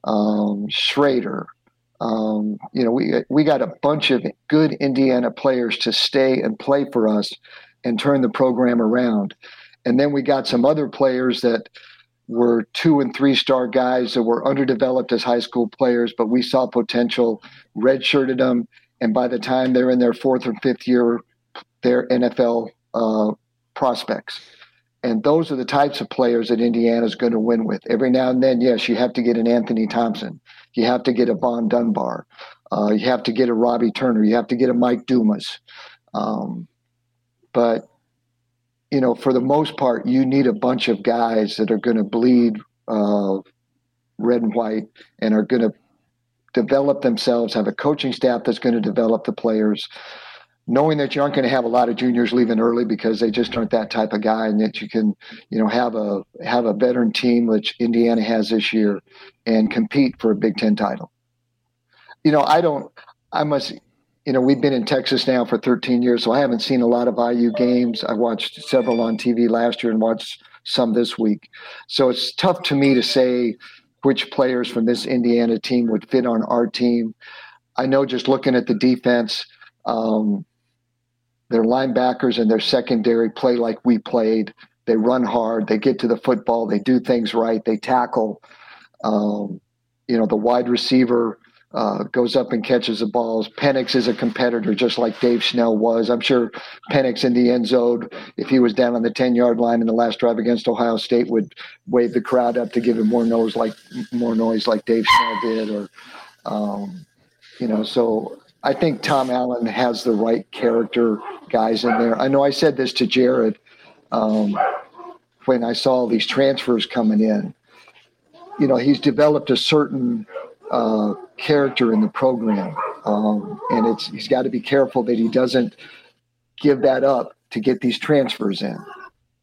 um, Schrader. Um, you know, we we got a bunch of good Indiana players to stay and play for us and turn the program around. And then we got some other players that were two and three star guys that were underdeveloped as high school players, but we saw potential, redshirted them, and by the time they're in their fourth or fifth year, they're NFL uh, prospects. And those are the types of players that Indiana is going to win with. Every now and then, yes, you have to get an Anthony Thompson. You have to get a Vaughn Dunbar. Uh, you have to get a Robbie Turner. You have to get a Mike Dumas. Um, but, you know, for the most part, you need a bunch of guys that are going to bleed uh, red and white and are going to develop themselves, have a coaching staff that's going to develop the players knowing that you aren't going to have a lot of juniors leaving early because they just aren't that type of guy, and that you can, you know, have a have a veteran team which Indiana has this year, and compete for a Big Ten title. You know, I don't. I must. You know, we've been in Texas now for 13 years, so I haven't seen a lot of IU games. I watched several on TV last year and watched some this week. So it's tough to me to say which players from this Indiana team would fit on our team. I know just looking at the defense, um, their linebackers and their secondary play like we played. They run hard. They get to the football. They do things right. They tackle. Um, you know, the wide receiver uh, goes up and catches the balls. Penix is a competitor, just like Dave Schnell was. I'm sure Penix in the end zone, if he was down on the 10 yard line in the last drive against Ohio State, would wave the crowd up to give him more noise like more noise like Dave Schnell did. Or, um, you know, so I think Tom Allen has the right character guys in there. I know I said this to Jerod um, when I saw these transfers coming in. You know, he's developed a certain uh, character in the program, um, and it's he's got to be careful that he doesn't give that up to get these transfers in.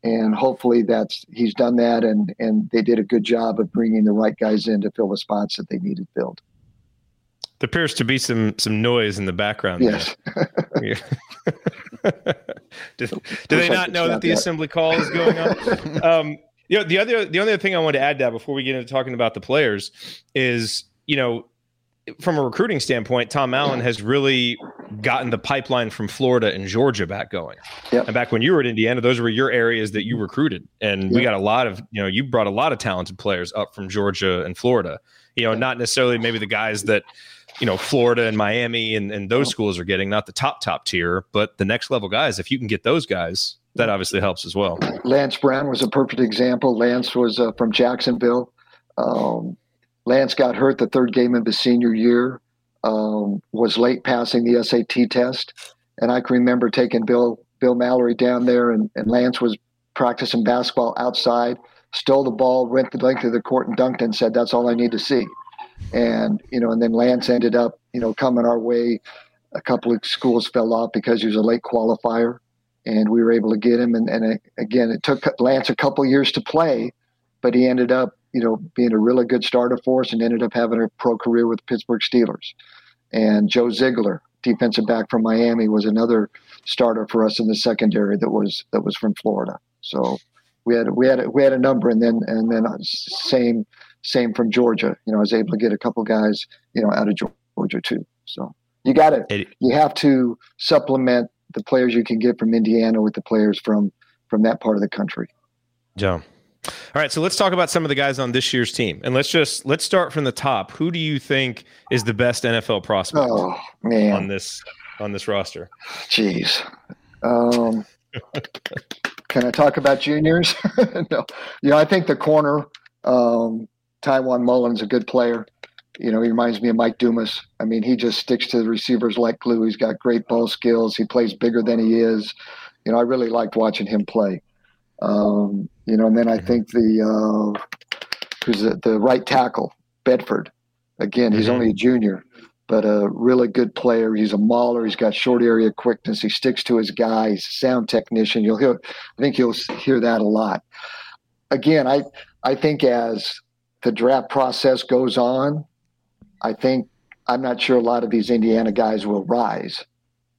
And hopefully, that's he's done that, and and they did a good job of bringing the right guys in to fill the spots that they needed filled. There appears to be some some noise in the background. Yes. [laughs] do, do they not know that the assembly call is going on? [laughs] um, you know, the other the only other thing I want to add that before we get into talking about the players is, you know, from a recruiting standpoint, Tom Allen has really gotten the pipeline from Florida and Georgia back going. Yep. And back when you were at Indiana, those were your areas that you recruited. And Yep. we got a lot of, you know, you brought a lot of talented players up from Georgia and Florida. You know, not necessarily maybe the guys that, you know, Florida and Miami and, and those schools are getting, not the top, top tier, but the next level guys. If you can get those guys, that obviously helps as well. Lance Brown was a perfect example. Lance was uh, from Jacksonville. Um, Lance got hurt the third game of his senior year, um, was late passing the SAT test. And I can remember taking Bill Bill Mallory down there, and, and Lance was practicing basketball outside, stole the ball, went the length of the court, and dunked and said, That's all I need to see. And, you know, and then Lance ended up, you know, coming our way. A couple of schools fell off because he was a late qualifier and we were able to get him. And, and it, again, it took Lance a couple years to play, but he ended up, you know, being a really good starter for us and ended up having a pro career with Pittsburgh Steelers. And Joe Ziegler, defensive back from Miami, was another starter for us in the secondary that was that was from Florida. So we had we had we had a number, and then and then uh, same same from Georgia. You know, I was able to get a couple guys, you know, out of Georgia too. So you got to you have to supplement the players you can get from Indiana with the players from from that part of the country. Joe. All right, so let's talk about some of the guys on this year's team, and let's just let's start from the top. Who do you think is the best NFL prospect Oh man, on this on this roster? Jeez. Um, Can I talk about juniors? [laughs] no. You know, I think the corner, um, Tiawan Mullen's a good player. You know, he reminds me of Mike Dumas. I mean, he just sticks to the receivers like glue. He's got great ball skills. He plays bigger than he is. You know, I really liked watching him play. Um, you know, and then I think the uh, who's the, the right tackle, Bedford. Again, he's mm-hmm. only a junior, but a really good player. He's a mauler. He's got short area quickness. He sticks to his guys. Sound technician. You'll hear, I think you'll hear that a lot. Again, I I think as the draft process goes on, I think I'm not sure a lot of these Indiana guys will rise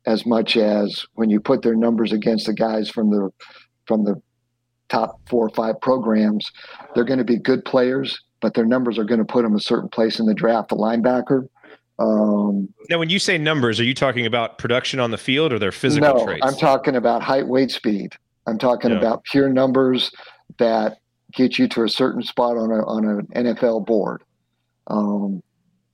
as much as when you put their numbers against the guys from the from the top four or five programs, they're going to be good players, but their numbers are going to put them a certain place in the draft. The linebacker. Um, now, when you say numbers, are you talking about production on the field or their physical no, traits? I'm talking about height, weight, speed. I'm talking yeah. about pure numbers that get you to a certain spot on a on an NFL board. Um,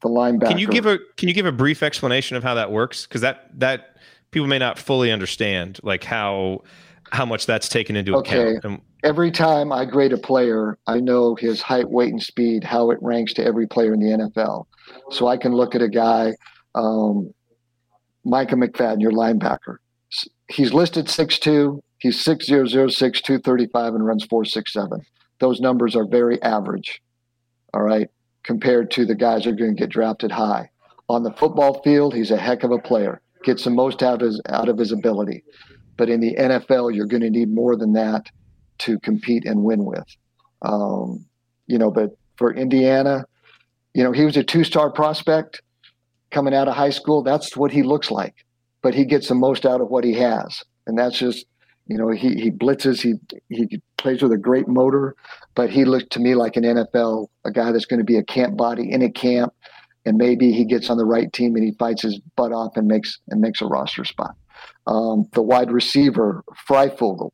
the linebacker. Can you give a Can you give a brief explanation of how that works? Because that that people may not fully understand, like how how much that's taken into okay. account. Every time I grade a player, I know his height, weight, and speed, how it ranks to every player in the NFL. So I can look at a guy, um, Micah McFadden, your linebacker. He's listed 6'2, he's 6'0, 6, 235, and runs 4'6'7 those numbers are very average, all right, compared to the guys that are going to get drafted high. On the football field, he's a heck of a player, gets the most out of his, out of his ability. But in the NFL, you're going to need more than that to compete and win with. Um, you know, but for Indiana, you know, he was a two star prospect coming out of high school. That's what he looks like, but he gets the most out of what he has. And that's just you know, he he blitzes, he he plays with a great motor, but he looked to me like an NFL, a guy that's going to be a camp body in a camp, and maybe he gets on the right team and he fights his butt off and makes and makes a roster spot. Um, the wide receiver, Fryfogle,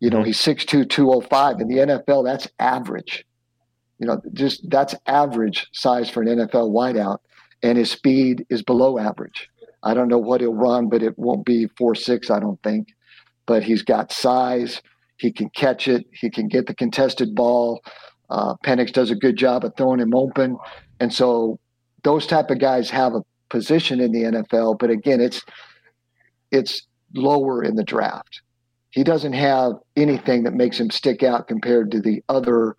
you know, mm-hmm. he's 6'2", 205. In the NFL, that's average. You know, just that's average size for an NFL wideout, and his speed is below average. I don't know what he'll run, but it won't be four six. I don't think but he's got size. He can catch it. He can get the contested ball. Uh, Penix does a good job of throwing him open, and so those type of guys have a position in the NFL. But again, it's it's lower in the draft. He doesn't have anything that makes him stick out compared to the other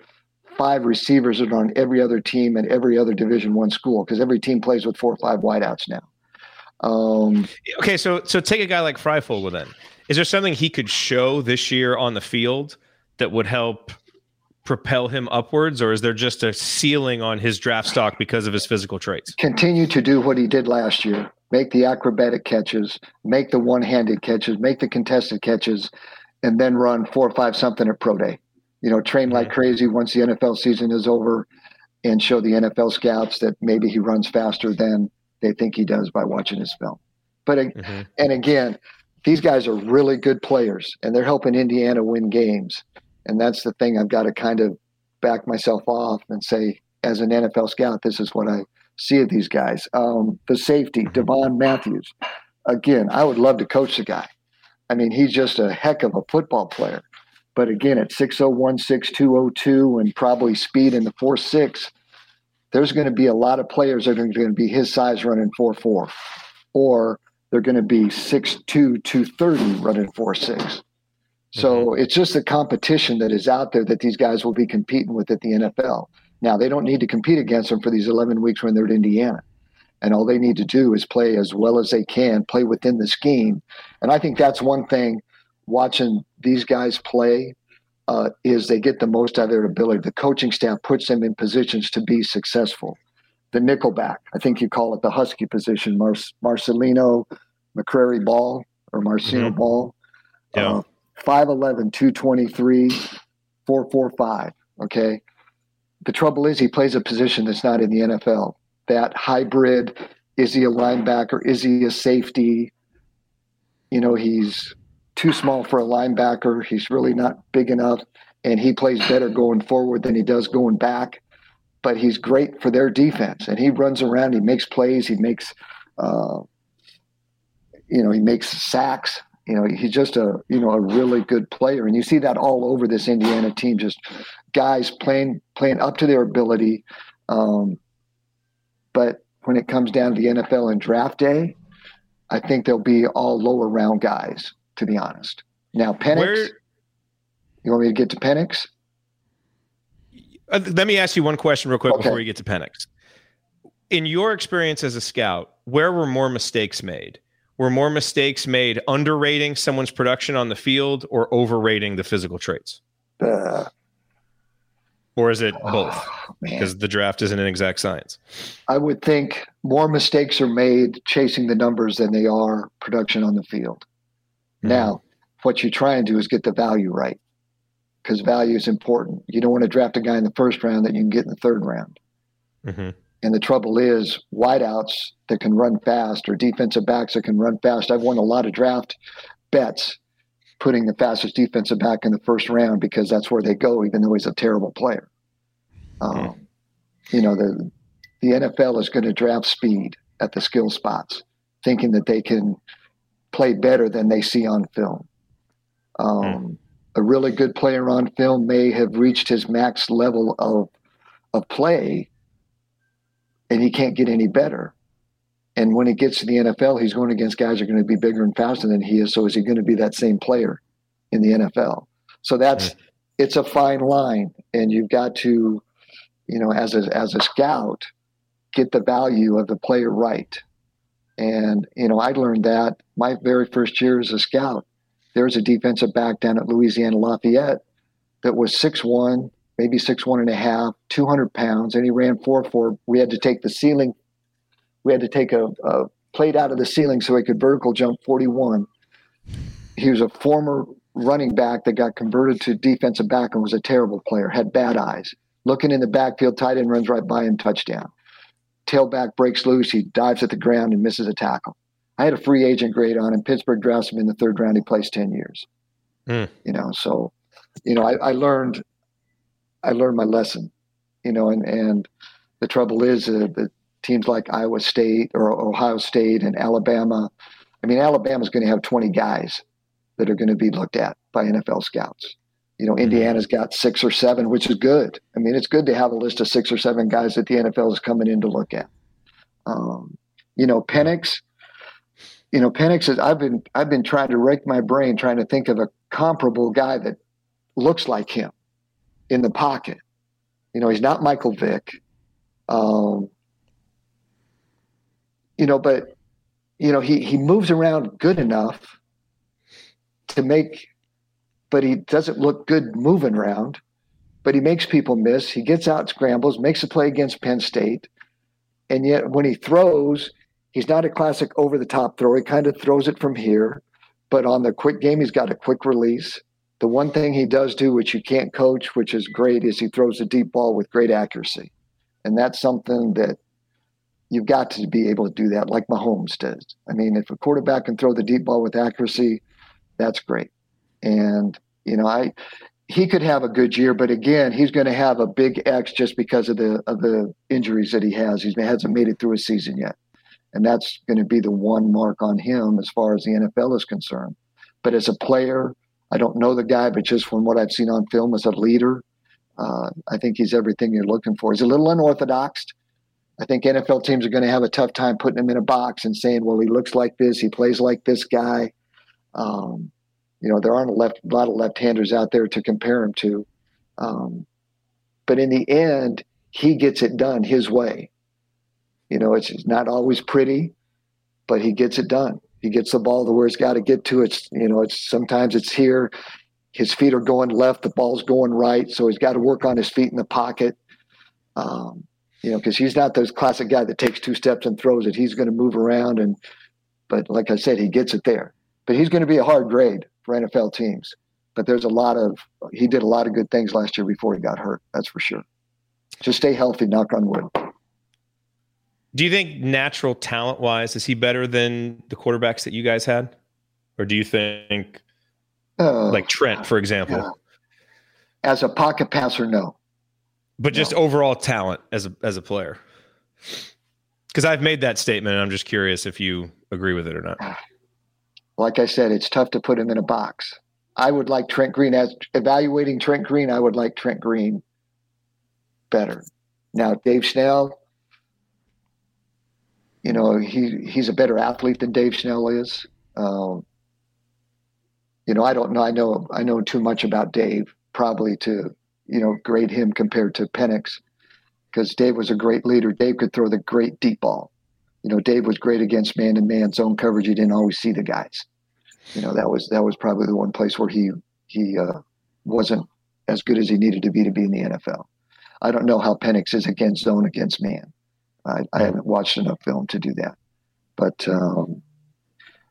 five receivers that are on every other team and every other Division One school because every team plays with four or five wideouts now. Um, okay, so so take a guy like Fryfogle then. Is there something he could show this year on the field that would help propel him upwards, or is there just a ceiling on his draft stock because of his physical traits? Continue to do what he did last year. Make the acrobatic catches, make the one-handed catches, make the contested catches, and then run four or five something at pro day. You know, train like mm-hmm. crazy once the NFL season is over, and show the NFL scouts that maybe he runs faster than they think he does by watching his film. But mm-hmm. and again, these guys are really good players and they're helping Indiana win games. And that's the thing I've got to kind of back myself off and say, as an NFL scout, this is what I see of these guys. Um, the safety, mm-hmm. Devon Matthews. Again, I would love to coach the guy. I mean, he's just a heck of a football player. But again, at 601, 6202, and probably speed in the 4 6, there's going to be a lot of players that are going to be his size running 4 4. Or they're going to be 6'2, 230 running 4'6. So mm-hmm. it's just a competition that is out there that these guys will be competing with at the NFL. Now, they don't need to compete against them for these 11 weeks when they're at Indiana. And all they need to do is play as well as they can, play within the scheme. And I think that's one thing watching these guys play uh, is they get the most out of their ability. The coaching staff puts them in positions to be successful the nickelback. I think you call it the husky position. Mar- Marcelino McCrary Ball or Marcino mm-hmm. Ball. Yeah. Uh, 5'11, 223, 445. Okay. The trouble is he plays a position that's not in the NFL. That hybrid is he a linebacker? Is he a safety? You know, he's too small for a linebacker. He's really not big enough. And he plays better going forward than he does going back but he's great for their defense. And he runs around, he makes plays, he makes, uh, you know, he makes sacks. You know, he's just a you know a really good player, and you see that all over this Indiana team. Just guys playing playing up to their ability. Um, but when it comes down to the NFL and draft day, I think they'll be all lower round guys. To be honest, now Penix. Where- you want me to get to Penix? Uh, let me ask you one question real quick Okay. before we get to Penix. In your experience as a scout, where were more mistakes made? Were more mistakes made underrating someone's production on the field or overrating the physical traits? Uh, Or is it both? Oh. Because the draft isn't an exact science. I would think more mistakes are made chasing the numbers than they are production on the field. Now, what you try and do is get the value right because value is important. You don't want to draft a guy in the first round that you can get in the third round. Mm-hmm. And the trouble is, wideouts that can run fast or defensive backs that can run fast. I've won a lot of draft bets putting the fastest defensive back in the first round because that's where they go, even though he's a terrible player. Um, You know, the the NFL is going to draft speed at the skill spots, thinking that they can play better than they see on film. Um, A really good player on film may have reached his max level of of play, and he can't get any better. And when he gets to the NFL, he's going against guys who are going to be bigger and faster than he is. So is he going to be that same player in the NFL? So that's it's a fine line, and you've got to, you know, as a as a scout, get the value of the player right. And you know, I learned that my very first year as a scout. There was a defensive back down at Louisiana Lafayette that was six one, maybe six one and a half, two hundred pounds, and he ran four four. We had to take the ceiling. We had to take a, a plate out of the ceiling so he could vertical jump forty one. He was a former running back that got converted to defensive back and was a terrible player. Had bad eyes. Looking in the backfield, tight end runs right by him, touchdown. Tailback breaks loose. He dives at the ground and misses a tackle. I had a free agent grade on him. Pittsburgh drafts him in the third round. He plays ten years. Hmm. You know, so you know, I, I learned, I learned my lesson. You know, and and the trouble is uh, the teams like Iowa State or Ohio State and Alabama. I mean, Alabama's going to have twenty guys that are going to be looked at by NFL scouts. You know, Indiana's got six or seven, which is good. I mean, it's good to have a list of six or seven guys that the NFL is coming in to look at. Um, you know, Penix. You know, Penix is. I've been I've been trying to rake my brain trying to think of a comparable guy that looks like him in the pocket. You know, he's not Michael Vick. Um, you know, but you know he he moves around good enough to make, but he doesn't look good moving around. But he makes people miss. He gets out, scrambles, makes a play against Penn State, and yet when he throws, he's not a classic over the top throw. He kind of throws it from here, but on the quick game, he's got a quick release. The one thing he does do, which you can't coach, which is great, is he throws a deep ball with great accuracy, and that's something that you've got to be able to do that, like Mahomes does. I mean, if a quarterback can throw the deep ball with accuracy, that's great. And you know, I he could have a good year, but again, he's going to have a big X just because of the of the injuries that he has. He hasn't made it through a season yet, and that's going to be the one mark on him as far as the NFL is concerned. But as a player, I don't know the guy, but just from what I've seen on film as a leader, uh, I think he's everything you're looking for. He's a little unorthodox. I think NFL teams are going to have a tough time putting him in a box and saying, "Well, he looks like this, he plays like this guy." Um, you know, there aren't a, left, a lot of left-handers out there to compare him to. Um, but in the end, he gets it done his way. You know, it's not always pretty, but he gets it done. He gets the ball to where he's got to get to. It's you know, it's sometimes it's here. His feet are going left, the ball's going right, so he's got to work on his feet in the pocket. Um, you know, because he's not those classic guy that takes two steps and throws it. He's going to move around and, but like I said, he gets it there. But he's going to be a hard grade for NFL teams. But there's a lot of he did a lot of good things last year before he got hurt. That's for sure. Just stay healthy. Knock on wood. Do you think natural talent wise is he better than the quarterbacks that you guys had, or do you think Uh, like Trent, for example? yeah. As a pocket passer, no. But just overall talent as a as a player. Because I've made that statement, and I'm just curious if you agree with it or not. like I said, it's tough to put him in a box. I would like Trent Green as evaluating Trent Green. I would like Trent Green better. Now, Dave Schnell, you know, he he's a better athlete than Dave Schnell is. Um, you know, I don't know. I know I know too much about Dave probably to you know grade him compared to Penix because Dave was a great leader. Dave could throw the great deep ball. You know, Dave was great against man and man zone coverage. You didn't always see the guys. You know, that was that was probably the one place where he he uh, wasn't as good as he needed to be to be in the NFL. I don't know how Penix is against zone against man. I, I haven't watched enough film to do that. But um,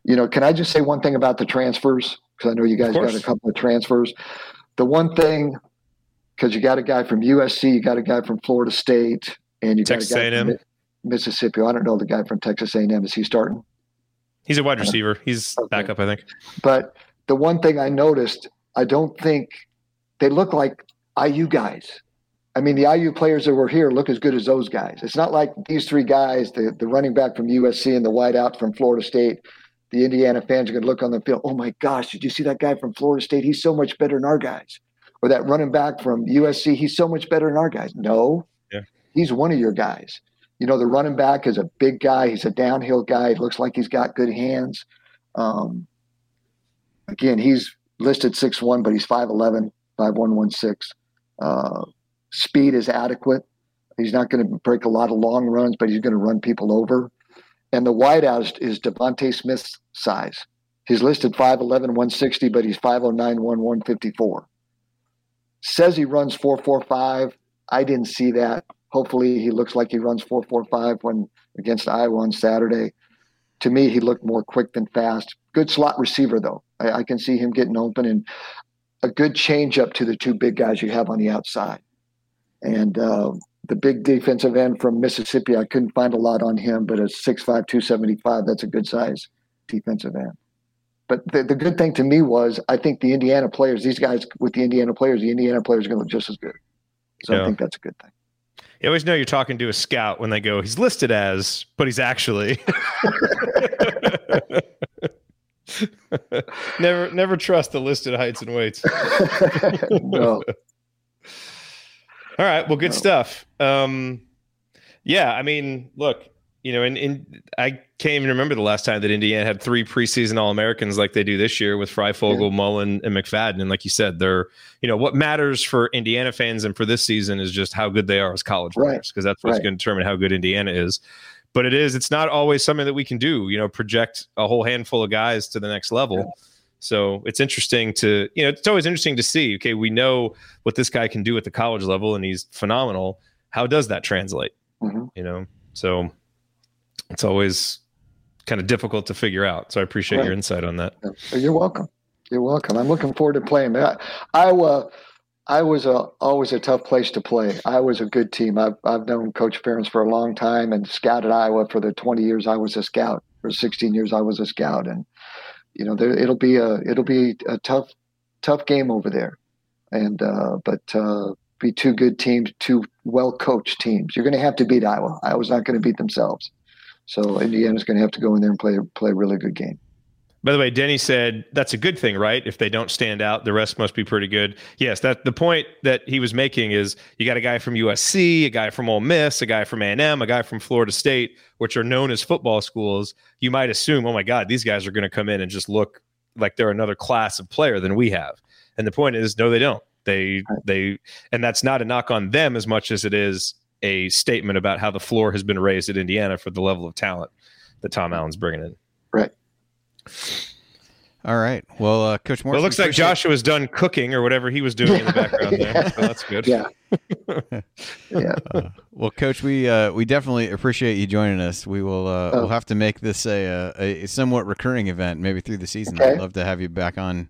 you know, can I just say one thing about the transfers? Because I know you guys got a couple of transfers. The one thing, because you got a guy from USC, you got a guy from Florida State, and you Texas got a guy A&M. from Mississippi. I don't know the guy from Texas A&M. Is he starting? He's a wide receiver. He's backup, I think. But the one thing I noticed, I don't think they look like IU guys. I mean, the IU players that were here look as good as those guys. It's not like these three guys, the, the running back from USC and the wideout from Florida State. The Indiana fans are going to look on the field. Oh my gosh, did you see that guy from Florida State? He's so much better than our guys. Or that running back from USC, he's so much better than our guys. No, Yeah. he's one of your guys. You know, the running back is a big guy. He's a downhill guy. It looks like he's got good hands. Um, again, he's listed 6'1, but he's 5'11, 5116. Uh, speed is adequate. He's not going to break a lot of long runs, but he's going to run people over. And the wideout is, DeVonta Smith's size. He's listed 5'11, 160, but he's 5'09, 154. Says he runs 4'45. I didn't see that. Hopefully, he looks like he runs 4'45 when against Iowa on Saturday. To me, he looked more quick than fast. Good slot receiver, though. I, I can see him getting open and a good change up to the two big guys you have on the outside. And uh, the big defensive end from Mississippi, I couldn't find a lot on him, but a 6'5, 275, that's a good size defensive end. But the, the good thing to me was I think the Indiana players, these guys with the Indiana players, the Indiana players are going to look just as good. So Yeah. I think that's a good thing. You always know you're talking to a scout when they go, he's listed as, but he's actually. [laughs] [laughs] never never trust the listed heights and weights. [laughs] no. All right. Well, good stuff. Um, yeah, I mean, look, you know, and, and I can't even remember the last time that Indiana had three preseason All Americans like they do this year with Fryfogle, Mullen, and McFadden. And like you said, they're, you know, what matters for Indiana fans and for this season is just how good they are as college Right. players, because that's what's Right. going to determine how good Indiana is. But it is, it's not always something that we can do, you know, project a whole handful of guys to the next level. So it's interesting to, you know, it's always interesting to see. Okay, we know what this guy can do at the college level, and he's phenomenal. How does that translate? Mhm. You know, so it's always kind of difficult to figure out. So I appreciate your insight on that. You're welcome. You're welcome. I'm looking forward to playing. I, Iowa, I was a, always a tough place to play. I was a good team. I've, I've known Coach Ferentz for a long time and scouted Iowa for the 20 years I was a scout. For 16 years I was a scout, and you know there, it'll be a it'll be a tough tough game over there. And uh, but uh, be two good teams, two well coached teams. You're going to have to beat Iowa. Iowa's not going to beat themselves. So Indiana's going to have to go in there and play play a really good game. By the way, Denny said that's a good thing, right? If they don't stand out, the rest must be pretty good. Yes, that the point that he was making is you got a guy from USC, a guy from Ole Miss, a guy from A&M, a guy from Florida State, which are known as football schools. You might assume, oh my God, these guys are going to come in and just look like they're another class of player than we have. And the point is, no, they don't. They they, and that's not a knock on them as much as it is a statement about how the floor has been raised at Indiana for the level of talent that Tom Allen's bringing in. Right. All right. Well, uh, Coach Morrison. Well, it looks like appreciate- Joshua's done cooking or whatever he was doing in the background there. [laughs] So that's good. Yeah. [laughs] yeah. Uh, well, Coach, we uh, we definitely appreciate you joining us. We will uh, Oh. we'll have to make this a, uh, a, a somewhat recurring event, maybe through the season. Okay. I'd love to have you back on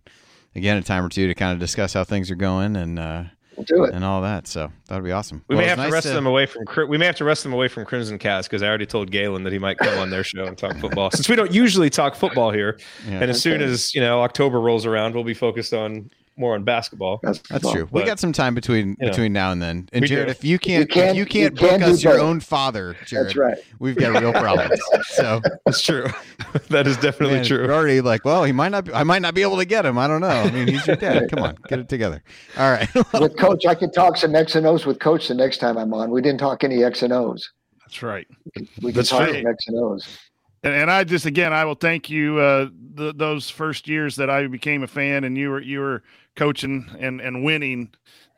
again a time or two to kind of discuss how things are going and uh, we'll do it and all that. So that would be awesome. We Well, may it's have to nice wrest them away from. Cri- We may have to wrest them away from Crimson Cast because I already told Galen that he might come on their show and talk football. [laughs] Since we don't usually talk football here, Yeah. and as soon as you know October rolls around, we'll be focused on more on basketball. That's true. we got some time between you know. between now and then. And Jerod, do. if you can't, You can- if you can't you can book us your both. own father, Jerod, That's right. we've got real problems. [laughs] So That's true. [laughs] that is definitely man, true. We're already like, well, he might not. Be, I might not be able to get him. I don't know. I mean, he's your dad. Come on, get it together. All right. [laughs] with coach, I could talk some X and O's with coach the next time I'm on. We didn't talk any X and O's. That's right. We can That's talk true. some X and O's. And, and I just again, I will thank you. Uh, th- those first years that I became a fan, and you were you were coaching and and winning.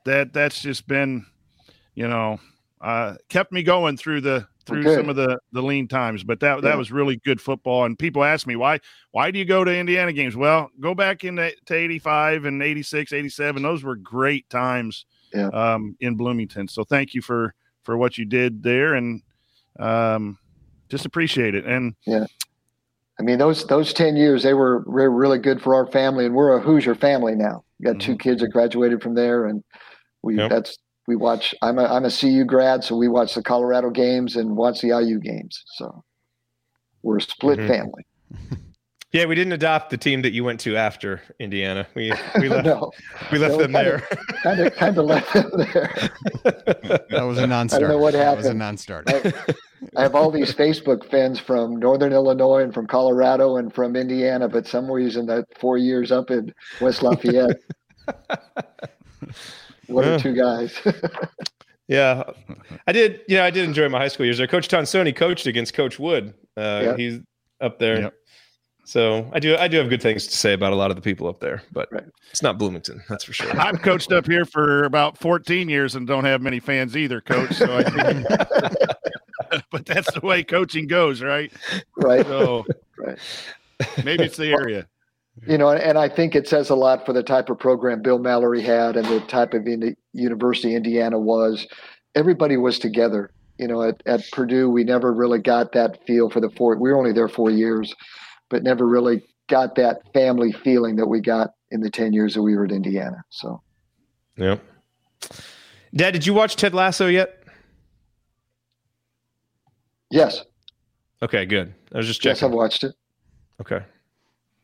That that's just been, you know, uh, kept me going through the through Good. some of the the lean times. But that Yeah. that was really good football. And people ask me why why do you go to Indiana games? Well, go back into to 85 and 86, 87. Those were great times Yeah. um, in Bloomington. So thank you for for what you did there, and um, just appreciate it. And Yeah. I mean, those those ten years they were, were really good for our family, and we're a Hoosier family now. We got two kids that graduated from there, and we Yep. that's we watch. I'm a I'm a CU grad, so we watch the Colorado games and watch the IU games. So we're a split Mhm. family. [laughs] Yeah, we didn't adopt the team that you went to after Indiana. We [laughs] we left no, we left No, them kinda- there. kind of kind of left them there. [laughs] that was a non-starter. I don't know what happened. That was a happened. non-starter. I have all these Facebook fans from Northern Illinois and from Colorado and from Indiana, but some reason that four years up in West Lafayette. [laughs] what Yeah. are two guys? [laughs] Yeah, I did. You know, I did enjoy my high school years. there. Coach Tonsoni coached against Coach Wood. Uh, Yeah. He's up there, Yep. so I do. I do have good things to say about a lot of the people up there, but it's not Bloomington, that's for sure. [laughs] I've coached up here for about 14 years and don't have many fans either, coach. So I think, [laughs] but that's the way coaching goes, right? [laughs] right. So [laughs] Right. maybe it's the area. You know, and I think it says a lot for the type of program Bill Mallory had and the type of Indi- University Indiana was. Everybody was together. You know, at, at Purdue, we never really got that feel for the four. We were only there four years, but never really got that family feeling that we got in the 10 years that we were at Indiana. So, Yeah. Dad, did you watch Ted Lasso yet? Yes, Okay, good. I was just checking. yes. I've watched it. Okay.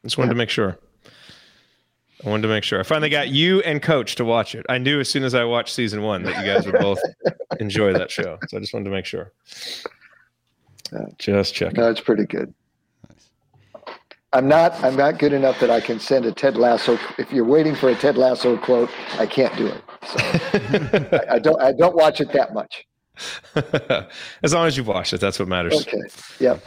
Just wanted to make sure. I wanted to make sure. I finally got you and Coach to watch it. I knew as soon as I watched season one that you guys would both [laughs] enjoy that show. So I just wanted to make sure. Just checking. No, it's pretty good. I'm not. I'm not good enough that I can send a Ted Lasso. If you're waiting for a Ted Lasso quote, I can't do it. So [laughs] I, I don't. I don't watch it that much. [laughs] as long as you've watched it, that's what matters. Okay. Yep.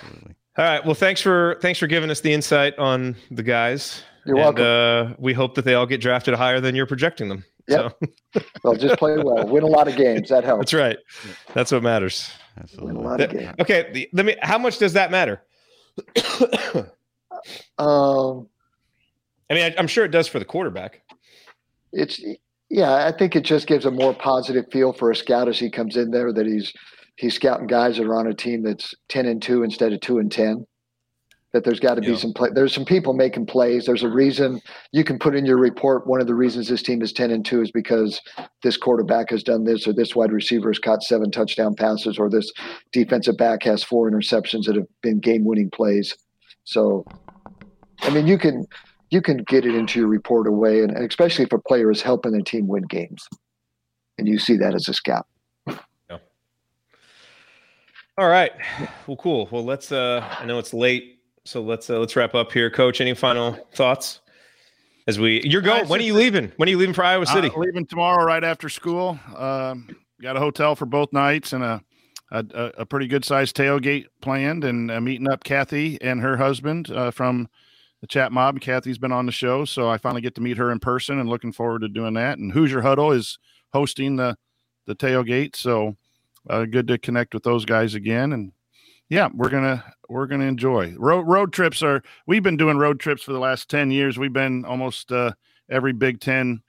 All right. Well, thanks for thanks for giving us the insight on the guys. You're and, welcome. Uh, we hope that they all get drafted higher than you're projecting them. Yep. So [laughs] Well, just play well. Win a lot of games. That helps. that's right. That's what matters. Win a lot of games. Okay. the- Let me. How much does that matter? [coughs] Um, I mean, I, I'm sure it does for the quarterback. it's yeah. I think it just gives a more positive feel for a scout as he comes in there that he's he's scouting guys that are on a team that's ten and two instead of two and ten. That there's got to be Yeah. some play. There's some people making plays. There's a reason you can put in your report. One of the reasons this team is ten and two is because this quarterback has done this, or this wide receiver has caught seven touchdown passes, or this defensive back has four interceptions that have been game-winning plays. So, I mean, you can you can get it into your report away, and, and especially if a player is helping the team win games, and you see that as a scout. Yeah. All right. Well, cool. Well, let's. uh I know it's late, so let's uh, let's wrap up here, Coach. Any final thoughts? As we, you're going. When are you leaving? When are you leaving for Iowa City? Uh, leaving tomorrow right after school. Um, got a hotel for both nights and a a, a- a pretty good sized tailgate planned, and uh, meeting up Kathy and her husband uh, from the chat mob. Kathy's been on the show, so I finally get to meet her in person, and looking forward to doing that. And Hoosier Huddle is hosting the the tailgate, so uh, good to connect with those guys again. And yeah, we're gonna we're gonna enjoy road road trips. Are we've been doing road trips for the last ten years. We've been almost uh, every Big Ten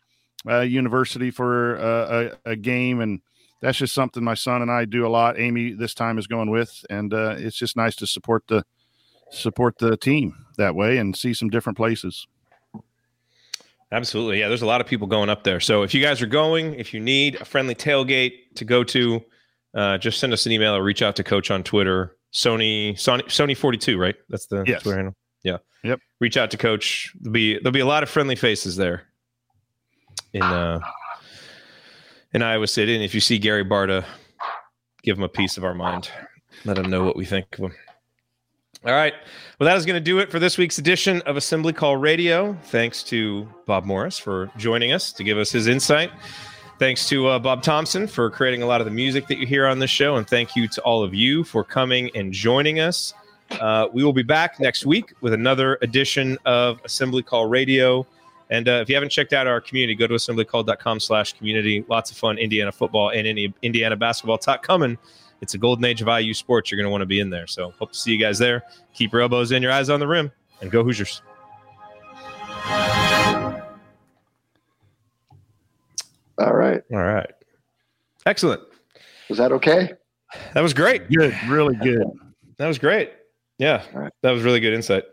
uh, university for uh, a, a game, and that's just something my son and I do a lot. Amy this time is going with, and uh, it's just nice to support the support the team that way and see some different places. Absolutely. Yeah, there's a lot of people going up there. So if you guys are going, if you need a friendly tailgate to go to, uh, just send us an email or reach out to Coach on Twitter. Sony Sony Sony 42, right? That's the Yes. Twitter handle. Yeah. Yep. Reach out to Coach. There'll be there'll be a lot of friendly faces there. in uh, in Iowa City. And if you see Gary Barta, give him a piece of our mind. Let him know what we think of him. All right. Well, that is going to do it for this week's edition of Assembly Call Radio. Thanks to Bob Morris for joining us to give us his insight. Thanks to uh, Bob Thompson for creating a lot of the music that you hear on this show. And thank you to all of you for coming and joining us. Uh, we will be back next week with another edition of Assembly Call Radio. And uh, if you haven't checked out our community, go to assemblycall.com slash community. Lots of fun Indiana football and Indiana basketball talk coming. It's a golden age of IU sports. You're going to want to be in there. So hope to see you guys there. Keep your elbows in, your eyes on the rim, and go Hoosiers. All right. All right. Excellent. Was that okay? That was great. Good. Really good. That was great. Yeah. right. That was really good insight.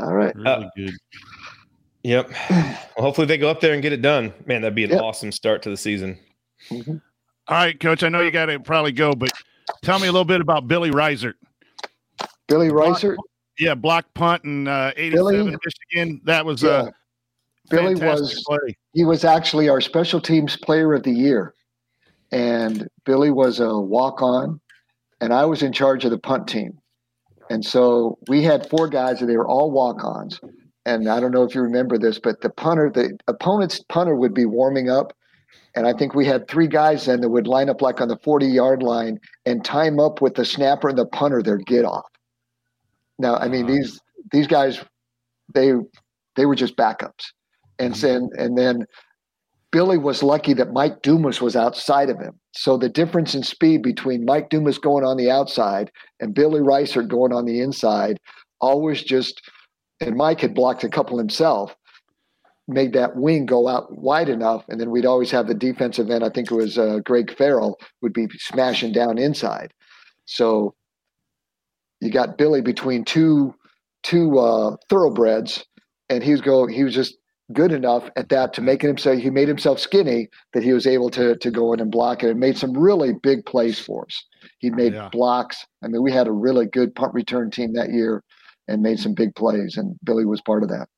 All right. Really Uh, good. Yep. Well, hopefully they go up there and get it done. Man, that'd be an Yep. awesome start to the season. All right, coach. I know you got to probably go, but tell me a little bit about Billy Reiser. Billy Reiser. Yeah, block punt in uh, 87 Billy- Michigan. That was Yeah. uh, Billy was play. he was actually our special teams player of the year. And Billy was a walk on, and I was in charge of the punt team. And so we had four guys, and they were all walk ons. And I don't know if you remember this, but the punter, the opponent's punter would be warming up. And I think we had three guys then that would line up like on the 40 yard line and time up with the snapper and the punter their get off. Now, I mean, uh-huh. these these guys, they they were just backups. And mm-hmm. then and then Billy was lucky that Mike Dumas was outside of him. So the difference in speed between Mike Dumas going on the outside and Billy Reiser going on the inside always just and Mike had blocked a couple himself, made that wing go out wide enough, and then we'd always have the defensive end. I think it was uh, Greg Farrell would be smashing down inside. So you got Billy between two two uh, thoroughbreds, and he was go he was just good enough at that to make himself he made himself skinny that he was able to to go in and block it and made some really big plays for us. He made Yeah. blocks. I mean, we had a really good punt return team that year and made some big plays, and Billy was part of that.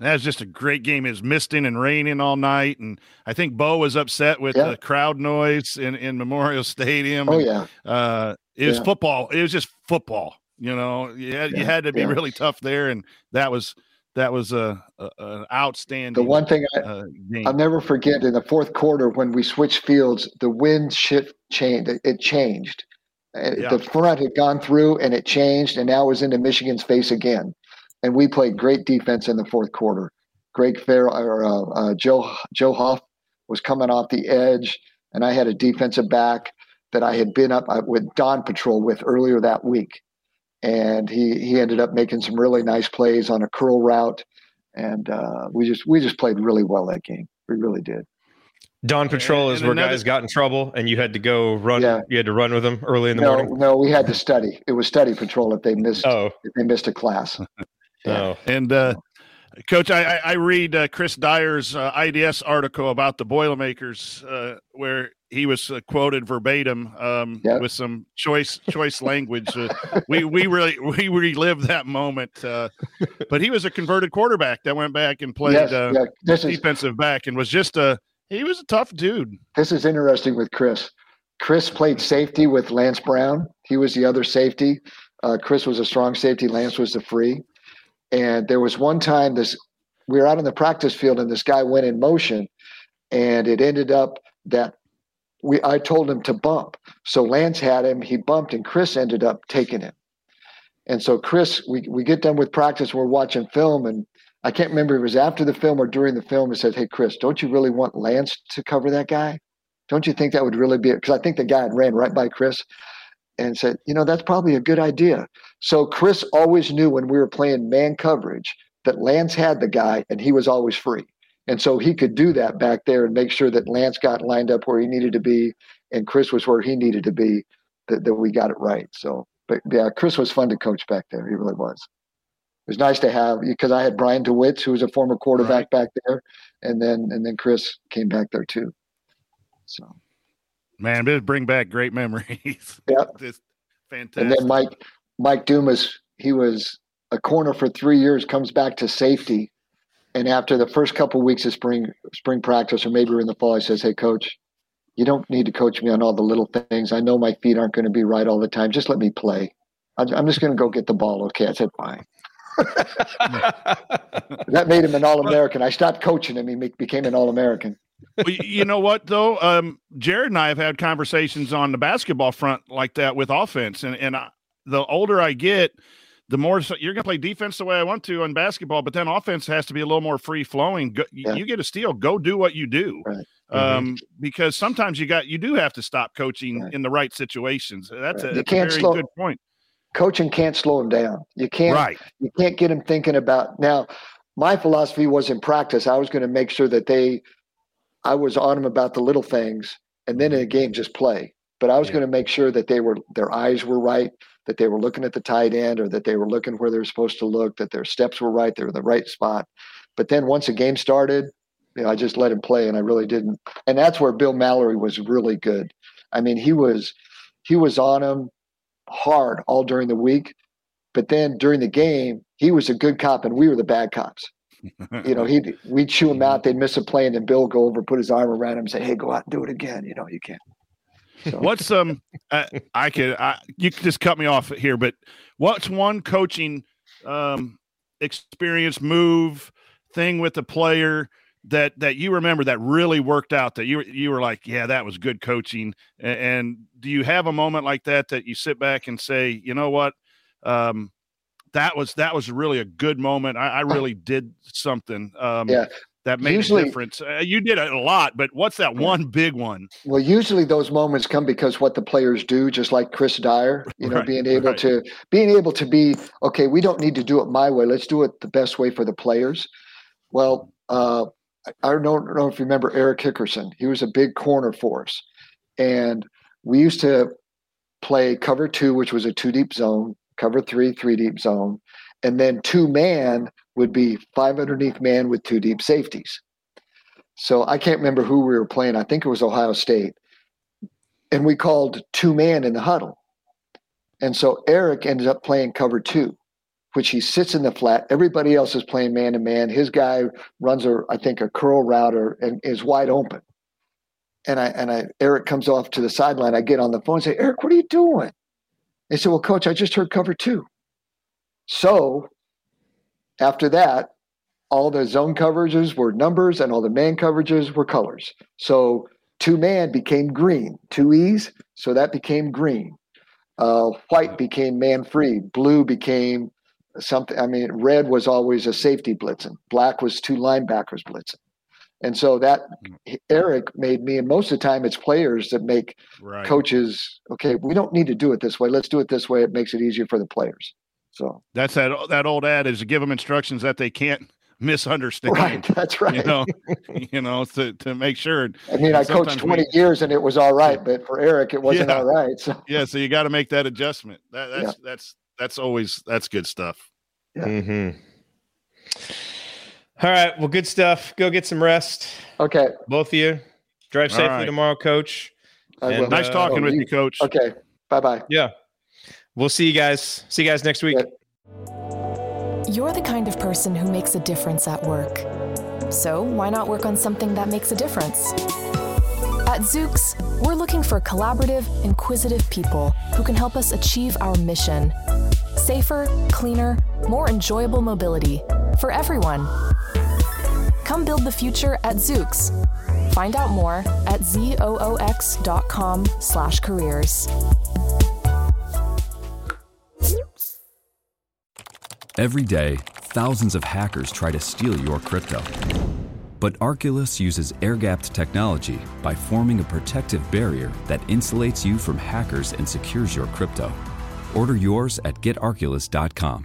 That was just a great game. It was misting and raining all night, and I think Bo was upset with Yeah. the crowd noise in, in Memorial [laughs] Stadium. Oh and, yeah, uh, it was Yeah. football. It was just football. You know, you had, you had to be yeah. really tough there, and that was that was a, a an outstanding. the one thing I, uh, game. I'll never forget in the fourth quarter when we switched fields, the wind shift changed. It changed. Uh, Yeah. The front had gone through and it changed, and now it was into Michigan's face again. And we played great defense in the fourth quarter. Greg Farrell or uh, uh, Joe Joe Huff was coming off the edge, and I had a defensive back that I had been up uh, with Dawn Patrol with earlier that week, and he he ended up making some really nice plays on a curl route, and uh, we just we just played really well that game. We really did. Dawn Patrol is and where another- guys got in trouble and you had to go run. Yeah. You had to run with them early in the no, morning. no, we had to study. It was study patrol if they missed Oh, if they missed a class. [laughs] oh. And uh, Coach, I, I read uh, Chris Dyer's uh, IDS article about the Boilermakers, uh, where he was uh, quoted verbatim um, Yep. with some choice choice language. Uh, we we really we relived that moment. Uh, but he was a converted quarterback that went back and played Yes, uh, yeah, this is defensive back and was just a he was a tough dude. this is interesting with Chris. Chris played safety with Lance Brown. He was the other safety. Uh, Chris was a strong safety. Lance was the free. And there was one time this we were out on the practice field and this guy went in motion, and it ended up that we I told him to bump. So Lance had him. He bumped, and Chris ended up taking him. And so Chris, we we get done with practice. We're watching film, and I can't remember if it was after the film or during the film. He said, "Hey, Chris, don't you really want Lance to cover that guy? Don't you think that would really be?" Because I think the guy had ran right by Chris, and said, "You know, that's probably a good idea." So Chris always knew when we were playing man coverage that Lance had the guy, and he was always free, and so he could do that back there and make sure that Lance got lined up where he needed to be, and Chris was where he needed to be. That, that we got it right. So, but yeah, Chris was fun to coach back there. He really was it was nice to have because I had Brian DeWitt, who was a former quarterback back there, and then and then Chris came back there too. So Man, it bring back great memories. [laughs] Yeah. Just and fantastic. then Mike Mike Dumas, he was a corner for three years, comes back to safety, And after the first couple of weeks of spring spring practice, or maybe we're in the fall, he says, "Hey, coach, you don't need to coach me on all the little things. I know my feet aren't going to be right all the time. Just let me play. I'm, I'm just going to go get the ball. Okay?" I said, "Fine." [laughs] that made him an All American. I stopped coaching him. He became an All American. Well, you know what though, um, Jerod and I have had conversations on the basketball front like that with offense, and and I, the older I get, the more so you're going to play defense the way I want to on basketball, but then offense has to be a little more free flowing. Go, yeah. You get a steal, go do what you do, right. um, mm-hmm. because sometimes you got you do have to stop coaching right. in the right situations. That's right. a, that's a very slow, good point. Coaching can't slow him down. You can't. Right. You can't get him thinking about now. My philosophy was in practice. I was going to make sure that they I was on them about the little things, and then in a mm-hmm. game just play. But I was yeah. going to make sure that they were their eyes were right, that they were looking at the tight end, or that they were looking where they were supposed to look, that their steps were right, they were in the right spot. But then once a game started, you know, I just let him play, and I really didn't. And that's where Bill Mallory was really good. I mean, he was he was on him hard all during the week, but then during the game, he was a good cop, and we were the bad cops you know, he we'd chew him out. They'd miss a play, and then Bill go over, put his arm around him, and say, "Hey, go out and do it again." You know, you can't. So. What's um, uh, I could I, you could just cut me off here, but what's one coaching um experience move thing with a player that that you remember that really worked out that you you were like, yeah, that was good coaching. And, and do you have a moment like that that you sit back and say, you know what? Um, that was that was really a good moment. I, I really did something. Um, yeah. That made usually, a difference. Uh, you did a lot, but what's that one big one? Well, usually those moments come because what the players do, just like Chris Dyer, [laughs] you know, right, being able right. to being able to be okay. We don't need to do it my way. Let's do it the best way for the players. Well, uh, I don't know if you remember Eric Hickerson. He was a big corner for us, and we used to play cover two, which was a two deep zone, cover three, three deep zone, and then two man would be five underneath man with two deep safeties. So I can't remember who we were playing. I think it was Ohio State. And we called two man in the huddle. And so Eric ended up playing cover two, which he sits in the flat. Everybody else is playing man to man. His guy runs a, I think, a curl router and is wide open. And I and I Eric comes off to the sideline. I get on the phone and say, Eric, what are you doing? They said, Well, coach, I just heard cover two. So after that, all the zone coverages were numbers and all the man coverages were colors. So two man became green, two E's. So that became green. Uh, white became man free. Blue became something. I mean, red was always a safety blitzing. Black was two linebackers blitzing. And so that mm. Eric made me, and most of the time it's players that make right. coaches, okay, we don't need to do it this way. Let's do it this way. It makes it easier for the players. So that's that that old ad is to give them instructions that they can't [laughs] misunderstand. Right, that's right. [laughs] You know, [laughs] you know, to, to make sure. I mean, I coached 20 we, years and it was all right, but for Eric, it wasn't yeah. all right. So yeah, so you got to make that adjustment. That, that's yeah. that's that's always that's good stuff. Yeah. Mm-hmm. All right. Well, good stuff. Go get some rest. Okay. Both of you. Drive safely right. tomorrow, coach. And, nice uh, talking with you, coach. Okay. Bye bye. Yeah. We'll see you guys. See you guys next week. You're the kind of person who makes a difference at work. So why not work on something that makes a difference? At Zoox, we're looking for collaborative, inquisitive people who can help us achieve our mission safer, cleaner, more enjoyable mobility for everyone. Come build the future at Zoox. Find out more at zoox.com slash careers. Every day, thousands of hackers try to steal your crypto. But Arculus uses air-gapped technology by forming a protective barrier that insulates you from hackers and secures your crypto. Order yours at getarculus.com.